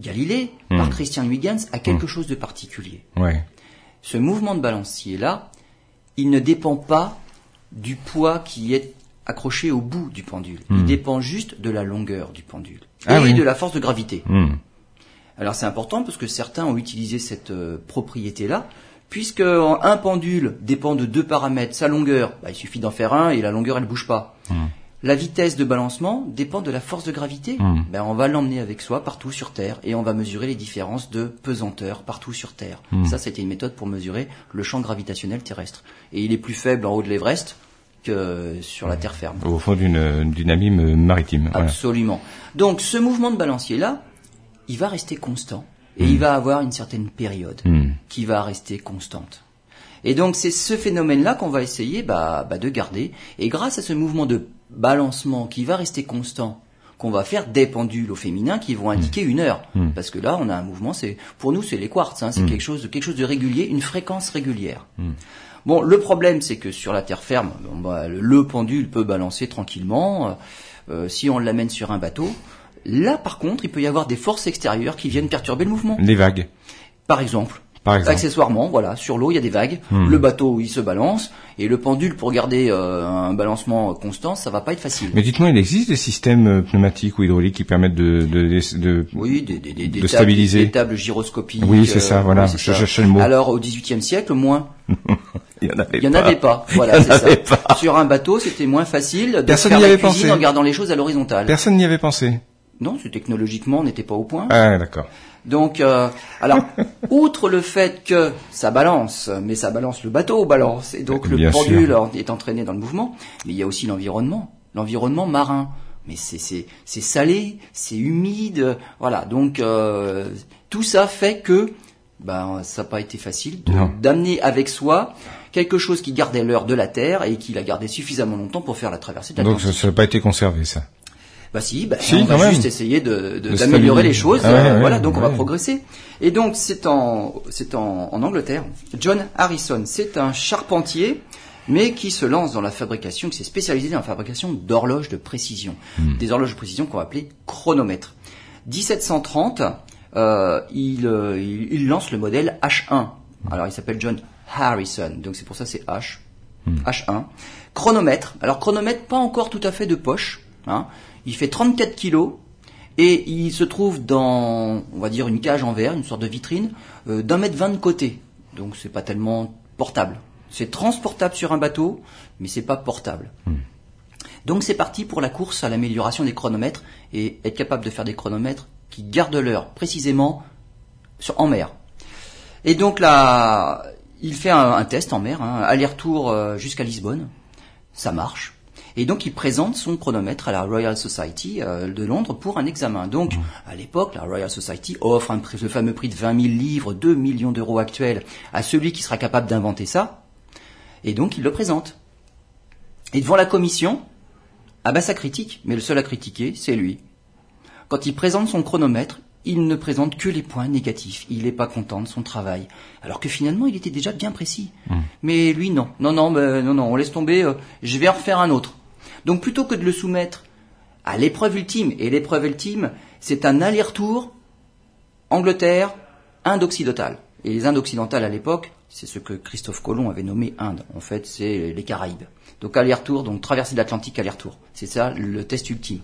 Galilée, par Hmm. Christian Huygens, a quelque chose de particulier. Ouais. Ce mouvement de balancier-là, il ne dépend pas du poids qui est accroché au bout du pendule. Il dépend juste de la longueur du pendule. Hmm. Ah et oui. de la force de gravité. Hmm. Alors c'est important parce que certains ont utilisé cette euh, propriété-là, puisque un pendule dépend de deux paramètres, sa longueur, bah, il suffit d'en faire un et la longueur elle bouge pas. La vitesse de balancement dépend de la force de gravité. Ben, on va l'emmener avec soi partout sur Terre et on va mesurer les différences de pesanteur partout sur Terre. Hmm. Ça, c'était une méthode pour mesurer le champ gravitationnel terrestre. Et il est plus faible en haut de l'Everest que sur la Terre ferme. Au fond d'une d'une abîme maritime. voilà. Absolument. Donc ce mouvement de balancier-là, il va rester constant et il va avoir une certaine période. Qui va rester constante. Et donc c'est ce phénomène-là qu'on va essayer bah, bah, de garder. Et grâce à ce mouvement de balancement qui va rester constant, qu'on va faire des pendules au féminin qui vont indiquer une heure. Parce que là, on a un mouvement, c'est pour nous, c'est les quartz, hein, c'est quelque chose de quelque chose de régulier, une fréquence régulière. Bon, le problème, c'est que sur la terre ferme, bon, bah, le, le pendule peut balancer tranquillement. euh, euh, si on l'amène sur un bateau, là, par contre, il peut y avoir des forces extérieures qui viennent perturber le mouvement. Les vagues, Par exemple. Par exemple. Accessoirement, voilà, sur l'eau, il y a des vagues. Le bateau, il se balance. Et le pendule, pour garder euh, un balancement constant, ça va pas être facile. Mais dites-moi, il existe des systèmes euh, pneumatiques ou hydrauliques qui permettent de, de, de, de- Oui, des, des, des, des de tables, stabiliser. des tables gyroscopiques. Oui, c'est ça, voilà, je cherchais le mot. Alors, au XVIIIe siècle, moins. Il y en avait Il y en pas. avait pas. Voilà, Il y en c'est ça. pas. Sur un bateau, c'était moins facile de Personne faire n'y la avait cuisine pensé. en gardant les choses à l'horizontale. Personne n'y avait pensé. Non, c'est technologiquement, on n'était pas au point. Ah, d'accord. Donc, euh, alors, outre le fait que ça balance, mais ça balance le bateau balance, et donc le pendule sûr. est entraîné dans le mouvement, mais il y a aussi l'environnement, l'environnement marin. Mais c'est salé, c'est humide, voilà. Donc euh, tout ça fait que ben ça n'a pas été facile d'amener avec soi quelque chose qui gardait l'heure de la Terre et qui la gardait suffisamment longtemps pour faire la traversée de Donc l'Atlantique. ça n'a pas été conservé, ça. Bah si, bah, Si, on va même. juste essayer de, de- De d'améliorer les choses. Ah euh, ouais, voilà, donc on va progresser. Et donc c'est en c'est en, en Angleterre. John Harrison, c'est un charpentier, mais qui se lance dans la fabrication, qui s'est spécialisé dans la fabrication d'horloges de précision, Hmm. des horloges de précision qu'on va appeler chronomètres. 1730, euh, il, euh, il, il lance le modèle H1. Alors il s'appelle John Harrison, donc c'est pour ça c'est H. H1. Chronomètre. Alors chronomètre, pas encore tout à fait de poche. Hein. Il fait 34 kilos et il se trouve dans, on va dire, une cage en verre, une sorte de vitrine, euh, d'un mètre vingt de côté. Donc c'est pas tellement portable. C'est transportable sur un bateau, mais c'est pas portable. Donc c'est parti pour la course à l'amélioration des chronomètres et être capable de faire des chronomètres qui gardent l'heure précisément sur, en mer. Et donc là, il fait un, un test en mer, hein, aller-retour euh, jusqu'à Lisbonne. Ça marche. Et donc il présente son chronomètre à la Royal Society euh, de Londres pour un examen. Donc à l'époque, la Royal Society offre un prix, le fameux prix de 20 000 livres, 2 millions d'euros actuels, à celui qui sera capable d'inventer ça. Et donc il le présente. Et devant la commission, ah bah ça critique, mais le seul à critiquer, c'est lui. Quand il présente son chronomètre, il ne présente que les points négatifs. Il n'est pas content de son travail. Alors que finalement, il était déjà bien précis. Mais lui, non. Non, non, ben, non, non, on laisse tomber, euh, je vais en refaire un autre. Donc plutôt que de le soumettre à l'épreuve ultime, et l'épreuve ultime, c'est un aller-retour Angleterre, Inde occidentale. Et les Indes occidentales à l'époque, c'est ce que Christophe Colomb avait nommé Inde. En fait, c'est les Caraïbes. Donc aller-retour, donc traversée de l'Atlantique aller-retour. C'est ça le test ultime.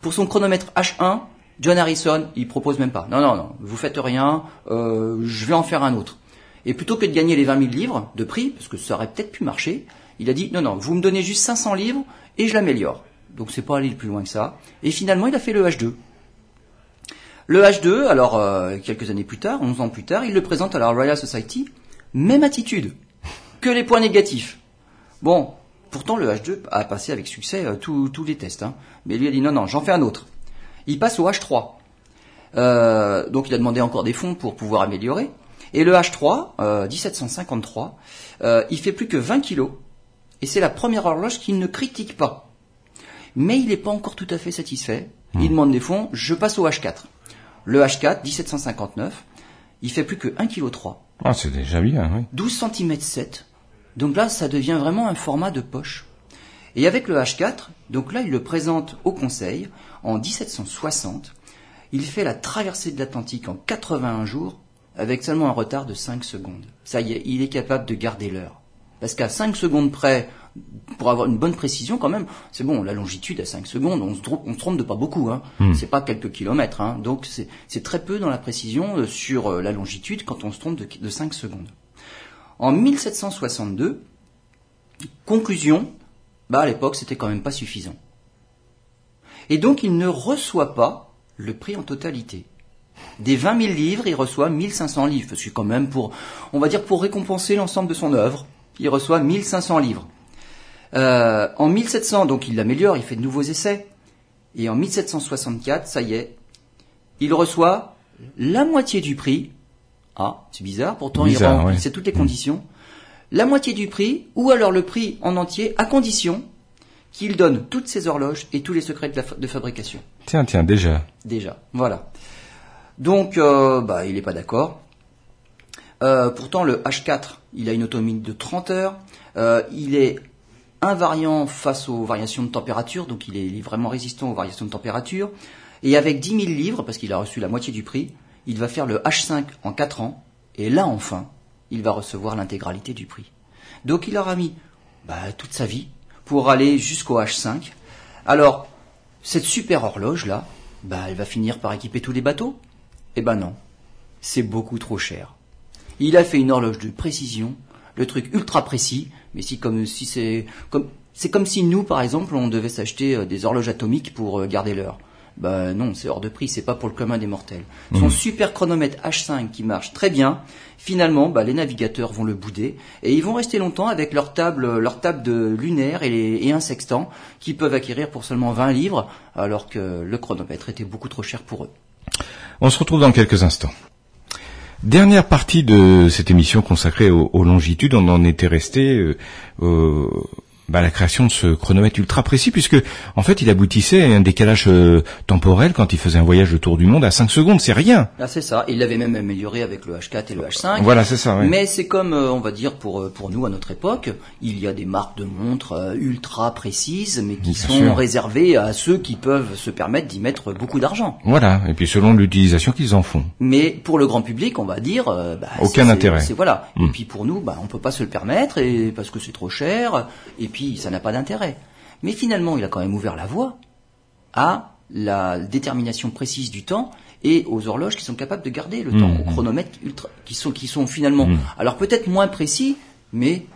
Pour son chronomètre H1, John Harrison, il propose même pas. Non, non, non, vous faites rien, euh, je vais en faire un autre. Et plutôt que de gagner les 20 000 livres de prix, parce que ça aurait peut-être pu marcher, il a dit non, non, vous me donnez juste 500 livres et je l'améliore. Donc c'est pas aller plus loin que ça. Et finalement, il a fait le H2. Le H2, alors euh, quelques années plus tard, 11 ans plus tard, il le présente à la Royal Society, même attitude que les points négatifs. Bon, pourtant le H2 a passé avec succès euh, tous les tests, hein. mais lui a dit non, non, j'en fais un autre. Il passe au H3. Euh, donc il a demandé encore des fonds pour pouvoir améliorer. Et le H3, 1753, il fait plus que 20 kilos et c'est la première horloge qu'il ne critique pas. Mais il n'est pas encore tout à fait satisfait. Il hmm. demande des fonds, je passe au H4. Le H4, 1759, il fait plus que 1,3 kg. Ah, c'est déjà bien, oui. 12 cm 7. Donc là, ça devient vraiment un format de poche. Et avec le H4, donc là, il le présente au Conseil en 1760. Il fait la traversée de l'Atlantique en 81 jours avec seulement un retard de 5 secondes. Ça y est, il est capable de garder l'heure. Parce qu'à 5 secondes près, pour avoir une bonne précision quand même, c'est bon, la longitude à 5 secondes, on se, on se trompe de pas beaucoup, hein. Hmm. c'est pas quelques kilomètres, hein. donc c'est très peu dans la précision euh, sur euh, la longitude quand on se trompe de, de 5 secondes. En 1762, conclusion, bah à l'époque c'était quand même pas suffisant. Et donc il ne reçoit pas le prix en totalité. Des 20 000 livres, il reçoit 1500 livres, parce que quand même pour, on va dire pour récompenser l'ensemble de son œuvre, il reçoit 1500 livres. Euh, en 1700, donc il l'améliore, il fait de nouveaux essais. Et en 1764, ça y est, il reçoit la moitié du prix. Ah, c'est bizarre, pourtant il remplissait toutes les conditions. La moitié du prix, ou alors le prix en entier, à condition qu'il donne toutes ses horloges et tous les secrets de, fabrication. Tiens, tiens, déjà. Déjà, voilà. Donc, euh, bah, il n'est pas d'accord. Euh, pourtant, le H4, il a une autonomie de 30 heures. Euh, il est invariant face aux variations de température, donc il est, vraiment résistant aux variations de température. Et avec 10 000 livres, parce qu'il a reçu la moitié du prix, il va faire le H5 en 4 ans. Et là, enfin, il va recevoir l'intégralité du prix. Donc il aura mis bah, toute sa vie pour aller jusqu'au H5. Alors, cette super horloge-là, bah, elle va finir par équiper tous les bateaux Eh ben non, c'est beaucoup trop cher. Il a fait une horloge de précision, le truc ultra précis, mais si comme si c'est comme c'est comme si nous par exemple on devait s'acheter euh, des horloges atomiques pour euh, garder l'heure. Ben non, c'est hors de prix, c'est pas pour le commun des mortels. Son mhm. super chronomètre H5 qui marche très bien, finalement, bah, les navigateurs vont le bouder et ils vont rester longtemps avec leur table, leur table de lunaire et, et un sextant qu'ils peuvent acquérir pour seulement 20 livres, alors que le chronomètre était beaucoup trop cher pour eux. On se retrouve dans quelques instants. Dernière partie de cette émission consacrée aux, longitudes, on en était resté euh, bah, la création de ce chronomètre ultra précis, puisque en fait il aboutissait à un décalage euh, temporel quand il faisait un voyage autour du monde à 5 secondes, c'est rien. Ah, c'est ça, il l'avait même amélioré avec le H4 et le H5. Voilà, c'est ça. Mais c'est comme, euh, on va dire, pour, euh, pour nous à notre époque, il y a des marques de montres ultra précises, mais qui sont réservées à ceux qui peuvent se permettre d'y mettre beaucoup d'argent. Voilà, et puis selon l'utilisation qu'ils en font. Mais pour le grand public, on va dire... Bah, Aucun intérêt. Voilà, et hmm. puis pour nous, bah, on peut pas se le permettre, et parce que c'est trop cher, et puis ça n'a pas d'intérêt. Mais finalement, il a quand même ouvert la voie à la détermination précise du temps et aux horloges qui sont capables de garder le temps, mmh. aux chronomètres ultra, qui sont, qui sont finalement, mmh. alors peut-être moins précis, mais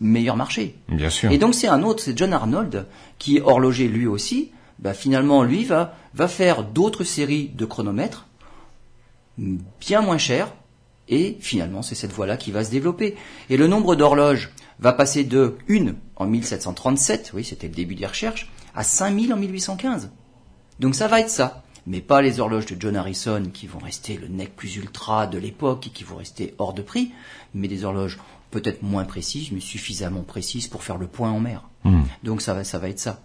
meilleur marché. Bien sûr. Et donc c'est un autre, c'est John Arnold, qui est horloger lui aussi, bah finalement lui va, va faire d'autres séries de chronomètres, bien moins chères, et finalement c'est cette voie-là qui va se développer. Et le nombre d'horloges va passer de 1 en 1737, oui, c'était le début des recherches, à 5000 en 1815. Donc ça va être ça. Mais pas les horloges de John Harrison qui vont rester le nec plus ultra de l'époque et qui vont rester hors de prix, mais des horloges peut-être moins précises, mais suffisamment précises pour faire le point en mer. Hmm. Donc ça va, ça va être ça.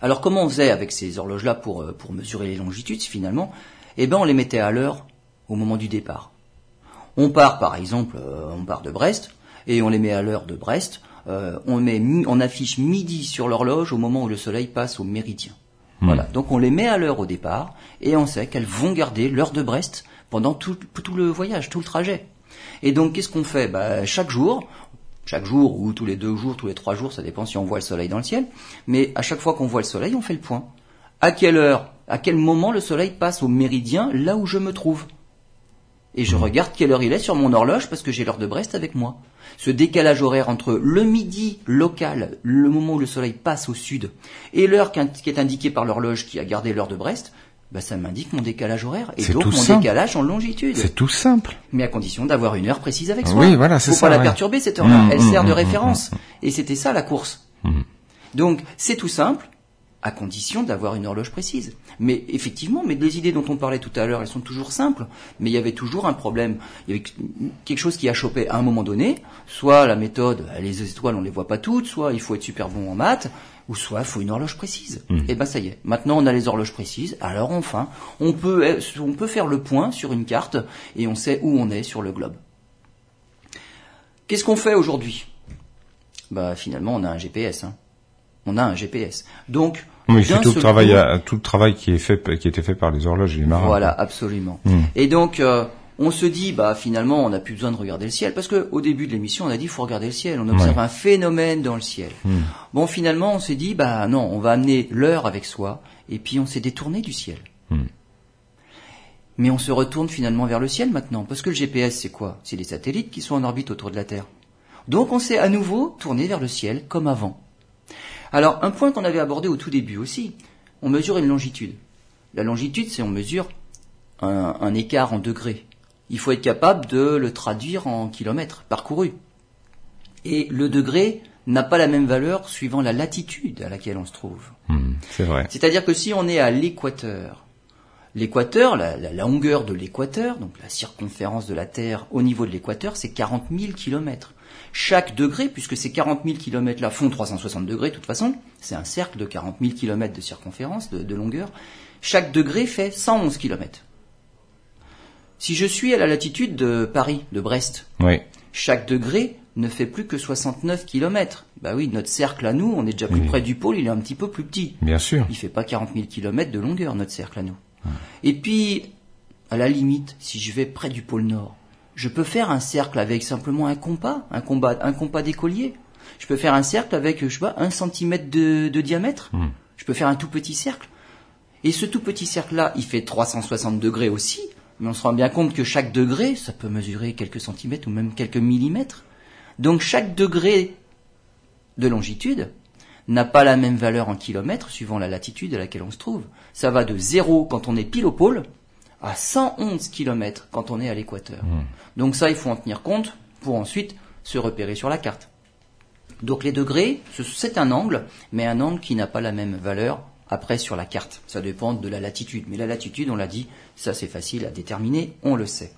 Alors comment on faisait avec ces horloges-là pour, euh, pour mesurer les longitudes finalement? Eh bien on les mettait à l'heure au moment du départ. On part par exemple, euh, on part de Brest, et on les met à l'heure de Brest. Euh, on, met, on affiche midi sur l'horloge au moment où le soleil passe au méridien. Hmm. Voilà. Donc on les met à l'heure au départ et on sait qu'elles vont garder l'heure de Brest pendant tout, tout le voyage, tout le trajet. Et donc, qu'est-ce qu'on fait? Bah, Chaque jour, chaque jour ou tous les deux jours, tous les trois jours, ça dépend si on voit le soleil dans le ciel, mais à chaque fois qu'on voit le soleil, on fait le point. À quelle heure, à quel moment le soleil passe au méridien là où je me trouve? Et je regarde quelle heure il est sur mon horloge parce que j'ai l'heure de Brest avec moi. Ce décalage horaire entre le midi local, le moment où le soleil passe au sud, et l'heure qui est indiquée par l'horloge qui a gardé l'heure de Brest, bah, ça m'indique mon décalage horaire et donc mon décalage en longitude. C'est tout simple. Mais à condition d'avoir une heure précise avec soi. Oui, voilà, c'est Faut ça. pas la perturber cette heure-là. Mmh, Elle mmh, sert de mmh, référence. mmh, Et c'était ça la course. Mmh. Donc c'est tout simple, à condition d'avoir une horloge précise. Mais effectivement, mais les idées dont on parlait tout à l'heure, elles sont toujours simples. Mais il y avait toujours un problème. Il y avait quelque chose qui a chopé à un moment donné. Soit la méthode, les étoiles, on les voit pas toutes. Soit il faut être super bon en maths. Ou soit il faut une horloge précise. Mmh. Et ben ça y est. Maintenant on a les horloges précises. Alors enfin, on peut, on peut faire le point sur une carte et on sait où on est sur le globe. Qu'est-ce qu'on fait aujourd'hui? Bah finalement on a un GPS. Hein. On a un GPS. Donc Oui, c'est d'un tout le travail, coup- à- tout le travail qui est fait, qui était fait par les horloges et les marins. Voilà, absolument. Mm. Et donc, euh, on se dit, bah finalement, on n'a plus besoin de regarder le ciel, parce que au début de l'émission, on a dit, il faut regarder le ciel. On observe Ouais. un phénomène dans le ciel. Mm. Bon, finalement, on s'est dit, bah non, on va amener l'heure avec soi, et puis on s'est détourné du ciel. Mm. Mais on se retourne finalement vers le ciel maintenant, parce que le GPS, c'est quoi? C'est les satellites qui sont en orbite autour de la Terre. Donc, on s'est à nouveau tourné vers le ciel comme avant. Alors, un point qu'on avait abordé au tout début aussi, on mesure une longitude. La longitude, c'est on mesure un, un écart en degrés. Il faut être capable de le traduire en kilomètres parcourus. Et le degré n'a pas la même valeur suivant la latitude à laquelle on se trouve. Mm, c'est vrai. C'est-à-dire que si on est à l'équateur, l'équateur, la, la longueur de l'équateur, donc la circonférence de la Terre au niveau de l'équateur, c'est 40 000 kilomètres. Chaque degré, puisque ces 40 000 kilomètres là font 360 degrés de toute façon, c'est un cercle de 40 000 kilomètres de circonférence, de, de longueur, chaque degré fait 111 kilomètres. Si je suis à la latitude de Paris, de Brest, Oui. chaque degré ne fait plus que 69 kilomètres. Bah oui, notre cercle à nous, on est déjà plus Oui. près du pôle, il est un petit peu plus petit. Bien sûr. Il fait pas 40 000 kilomètres de longueur, notre cercle à nous. Et puis, à la limite, si je vais près du pôle Nord, je peux faire un cercle avec simplement un compas, un compas, un compas d'écolier. Je peux faire un cercle avec, je sais pas, un centimètre de, de diamètre. Mm. Je peux faire un tout petit cercle. Et ce tout petit cercle-là, il fait 360 degrés aussi, mais on se rend bien compte que chaque degré, ça peut mesurer quelques centimètres ou même quelques millimètres. Donc chaque degré de longitude n'a pas la même valeur en kilomètres suivant la latitude à laquelle on se trouve. Ça va de 0 quand on est pile au pôle à 111 kilomètres quand on est à l'équateur. Donc ça, il faut en tenir compte pour ensuite se repérer sur la carte. Donc les degrés, ce- c'est un angle, mais un angle qui n'a pas la même valeur après sur la carte. Ça dépend de la latitude. Mais la latitude, on l'a dit, ça c'est facile à déterminer, on le sait.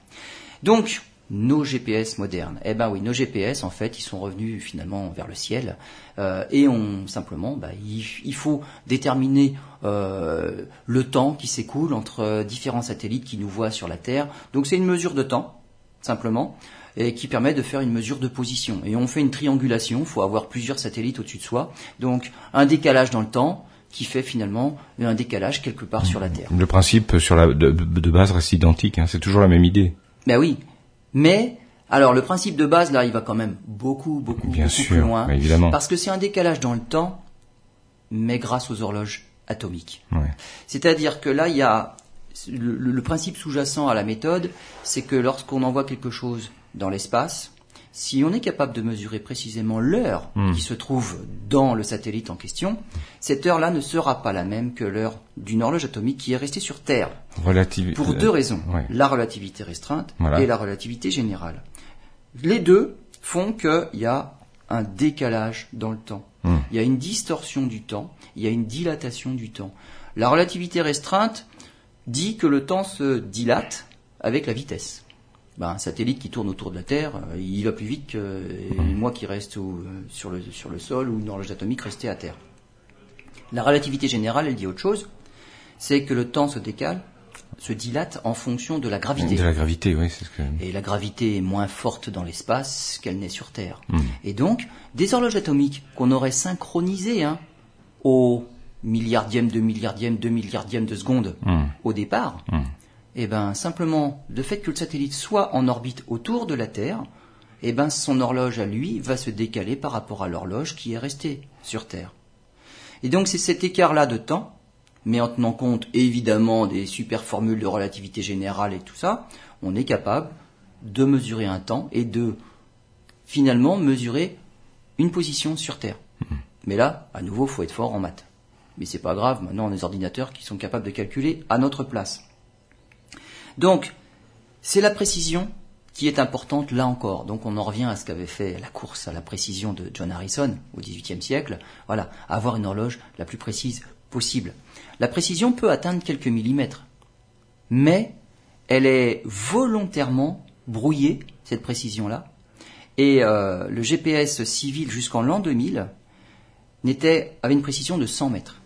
Donc, nos GPS modernes. Eh ben oui, nos GPS, en fait, ils sont revenus finalement vers le ciel. euh, et on, simplement, bah, il, il faut déterminer euh, le temps qui s'écoule entre euh, différents satellites qui nous voient sur la Terre. Donc c'est une mesure de temps, simplement, et qui permet de faire une mesure de position. Et on fait une triangulation, il faut avoir plusieurs satellites au-dessus de soi. Donc un décalage dans le temps qui fait finalement un décalage quelque part sur la Terre. Le principe sur la, de, de base reste identique. hein. C'est toujours la même idée. Ben oui, mais alors le principe de base là, il va quand même beaucoup, beaucoup, Bien beaucoup sûr, plus loin, évidemment. parce que c'est un décalage dans le temps, mais grâce aux horloges atomiques. Ouais. C'est-à-dire que là, il y a le, le- le principe sous-jacent à la méthode, c'est que lorsqu'on envoie quelque chose dans l'espace, si on est capable de mesurer précisément l'heure Hmm. qui se trouve dans le satellite en question, cette heure-là ne sera pas la même que l'heure d'une horloge atomique qui est restée sur Terre. Pour deux raisons. ouais. La relativité restreinte Voilà. et la relativité générale. Les deux font qu'il y a un décalage dans le temps. Hmm. Il y a une distorsion du temps, il y a une dilatation du temps. La relativité restreinte dit que le temps se dilate avec la vitesse. Ben, un satellite qui tourne autour de la Terre, euh, il va plus vite que euh, moi qui reste au- euh, sur, le, sur le sol ou une horloge atomique restée à Terre. La relativité générale, elle dit autre chose, c'est que le temps se décale, se dilate en fonction de la gravité. De la gravité, oui, c'est ce que. Et la gravité est moins forte dans l'espace qu'elle n'est sur Terre. Mm. Et donc, des horloges atomiques qu'on aurait synchronisées hein, au milliardième de milliardième de milliardième de seconde Mm. au départ. Eh ben, simplement, le fait que le satellite soit en orbite autour de la Terre, eh ben, son horloge à lui va se décaler par rapport à l'horloge qui est restée sur Terre. Et donc, c'est cet écart-là de temps, mais en tenant compte évidemment des super formules de relativité générale et tout ça, on est capable de mesurer un temps et de finalement mesurer une position sur Terre. Mais là, à nouveau, faut être fort en maths. Mais c'est pas grave, maintenant on a des ordinateurs qui sont capables de calculer à notre place. Donc, c'est la précision qui est importante là encore. Donc on en revient à ce qu'avait fait la course à la précision de John Harrison au XVIIIe siècle. Voilà, avoir une horloge la plus précise possible. La précision peut atteindre quelques millimètres, mais elle est volontairement brouillée, cette précision-là. Et euh, le GPS civil jusqu'en l'an 2000 n'était, avait une précision de 100 mètres.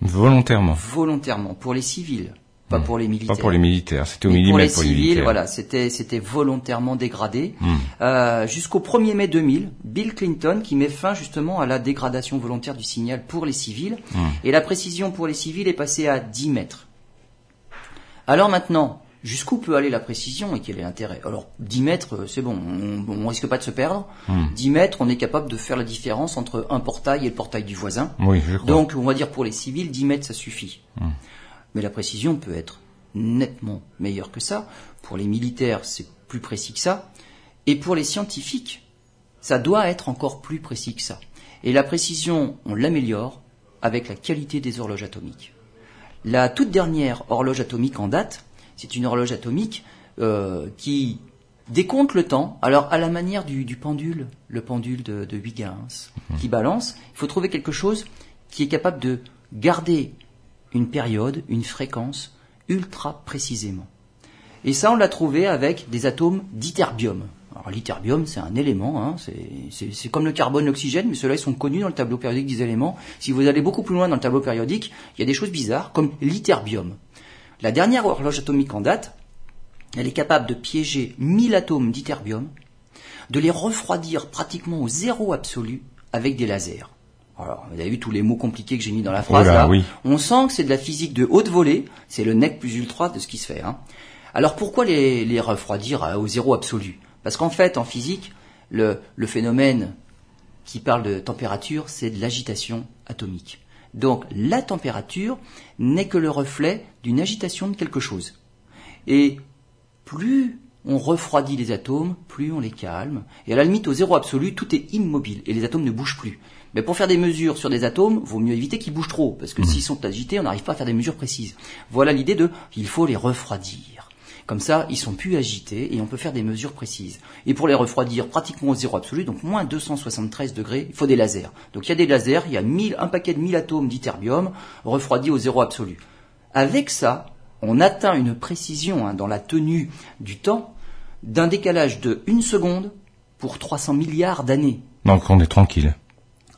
Volontairement. Volontairement, pour les civils, pas Mmh. pour les militaires. Pas pour les militaires, c'était au millimètre pour pour les les, civils, militaires. voilà, c'était c'était volontairement dégradé. Mmh. Euh, Jusqu'au 1er mai 2000, Bill Clinton qui met fin justement à la dégradation volontaire du signal pour les civils, Mmh. et la précision pour les civils est passée à 10 mètres. Alors maintenant, jusqu'où peut aller la précision et quel est l'intérêt? Alors 10 mètres, euh, c'est bon, on, on risque pas de se perdre. Mmh. 10 mètres, on est capable de faire la différence entre un portail et le portail du voisin. Oui, je crois. Donc, on va dire pour les civils, 10 mètres, ça suffit. Mais la précision peut être nettement meilleure que ça. Pour les militaires, c'est plus précis que ça. Et pour les scientifiques, ça doit être encore plus précis que ça. Et la précision, on l'améliore avec la qualité des horloges atomiques. La toute dernière horloge atomique en date, c'est une horloge atomique euh, qui décompte le temps. Alors à la manière du, du pendule, le pendule de, de Huygens, qui balance, il faut trouver quelque chose qui est capable de garder une période, une fréquence ultra précisément. Et ça, on l'a trouvé avec des atomes d'iterbium. Alors l'iterbium, c'est un élément, hein, c'est- comme le carbone, l'oxygène, mais ceux-là, ils sont connus dans le tableau périodique des éléments. Si vous allez beaucoup plus loin dans le tableau périodique, il y a des choses bizarres, comme l'iterbium. La dernière horloge atomique en date, elle est capable de piéger 1000 atomes d'iterbium, de les refroidir pratiquement au zéro absolu avec des lasers. Alors, vous avez vu tous les mots compliqués que j'ai mis dans la phrase Oh là, là. oui. On sent que c'est de la physique de haute volée, c'est le nec plus ultra de ce qui se fait. hein. Alors pourquoi les, les refroidir à- au zéro absolu? Parce qu'en fait, en physique, le, le phénomène qui parle de température, c'est de l'agitation atomique. Donc la température n'est que le reflet d'une agitation de quelque chose. Et plus on refroidit les atomes, plus on les calme. Et à la limite, au zéro absolu, tout est immobile et les atomes ne bougent plus. Mais pour faire des mesures sur des atomes, vaut mieux éviter qu'ils bougent trop, parce que s'ils sont agités, on n'arrive pas à faire des mesures précises. Voilà l'idée de il faut les refroidir. Comme ça, ils sont plus agités et on peut faire des mesures précises. Et pour les refroidir pratiquement au zéro absolu, donc moins 273 degrés, il faut des lasers. Donc il y a des lasers, il y a 1000, un paquet de 1000 atomes d'iterbium refroidis au zéro absolu. Avec ça, on atteint une précision hein, dans la tenue du temps d'un décalage de une seconde pour 300 milliards d'années. Donc on est tranquille.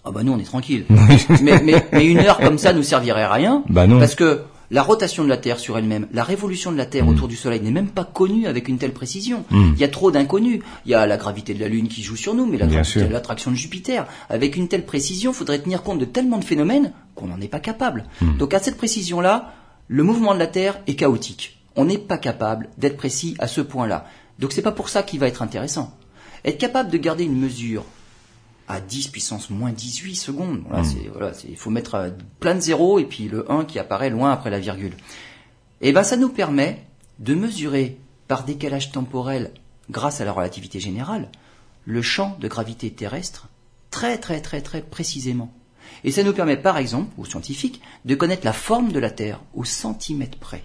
Ah bah nous on est tranquille. mais, mais, mais une heure comme ça nous servirait à rien. Bah non. Parce que la rotation de la Terre sur elle-même, la révolution de la Terre autour du Soleil n'est même pas connue avec une telle précision. Mm. Il y a trop d'inconnus. Il y a la gravité de la Lune qui joue sur nous, mais la l'attraction de Jupiter. Avec une telle précision, il faudrait tenir compte de tellement de phénomènes qu'on n'en est pas capable. Mm. Donc à cette précision-là, le mouvement de la Terre est chaotique. On n'est pas capable d'être précis à ce point-là. Donc c'est pas pour ça qu'il va être intéressant. Être capable de garder une mesure à 10 puissance moins 18 secondes. Voilà, c'est, voilà, c'est, il faut mettre euh, plein de zéros et puis le 1 qui apparaît loin après la virgule. Et ben, ça nous permet de mesurer par décalage temporel, grâce à la relativité générale, le champ de gravité terrestre très très très très précisément. Et ça nous permet par exemple, aux scientifiques, de connaître la forme de la Terre au centimètre près.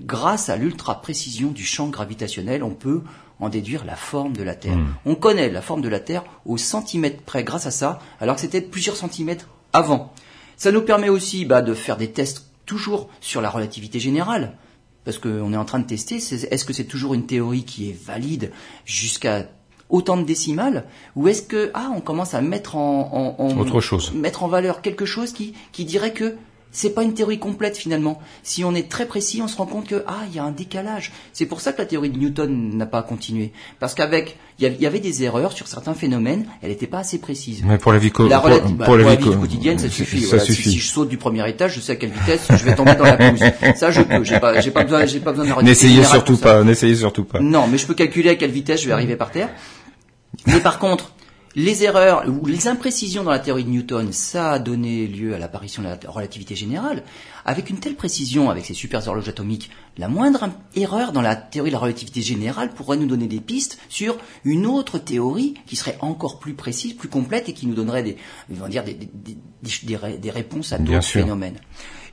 Grâce à l'ultra-précision du champ gravitationnel, on peut en déduire la forme de la Terre. On connaît la forme de la Terre au centimètre près grâce à ça, alors que c'était plusieurs centimètres avant. Ça nous permet aussi bah, de faire des tests toujours sur la relativité générale, parce qu'on est en train de tester, est-ce que c'est toujours une théorie qui est valide jusqu'à autant de décimales, ou est-ce que ah on commence à mettre en, en- en- Autre chose. mettre en valeur quelque chose qui, qui dirait que c'est pas une théorie complète finalement. Si on est très précis, on se rend compte que ah, il y a un décalage. C'est pour ça que la théorie de Newton n'a pas continué, parce qu'avec il y avait des erreurs sur certains phénomènes, elle n'était pas assez précise. Mais pour la vie, pour, la, vie, quotidienne, ça suffit. Ça suffit. Si, je saute du premier étage, je sais à quelle vitesse je vais tomber dans la pelouse. Ça, je peux. J'ai pas, pas besoin, j'ai pas besoin de N'essayez surtout pas. N'essayez surtout pas. Non, mais je peux calculer à quelle vitesse je vais arriver par terre. Mais par contre, les erreurs ou les imprécisions dans la théorie de Newton, ça a donné lieu à l'apparition de la relativité générale. Avec une telle précision, avec ces super horloges atomiques, la moindre erreur dans la théorie de la relativité générale pourrait nous donner des pistes sur une autre théorie qui serait encore plus précise, plus complète et qui nous donnerait des, dire des, des, des réponses à d'autres phénomènes.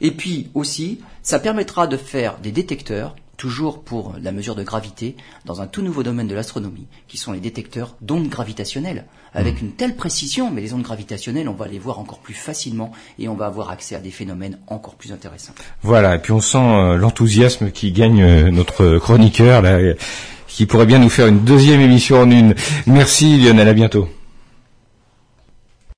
Et puis aussi, ça permettra de faire des détecteurs toujours pour la mesure de gravité, dans un tout nouveau domaine de l'astronomie, qui sont les détecteurs d'ondes gravitationnelles, avec hmm. une telle précision, mais les ondes gravitationnelles, on va les voir encore plus facilement et on va avoir accès à des phénomènes encore plus intéressants. Voilà, et puis on sent euh, l'enthousiasme qui gagne euh, notre chroniqueur, là, qui pourrait bien nous faire une deuxième émission en une. Merci Lionel, à bientôt.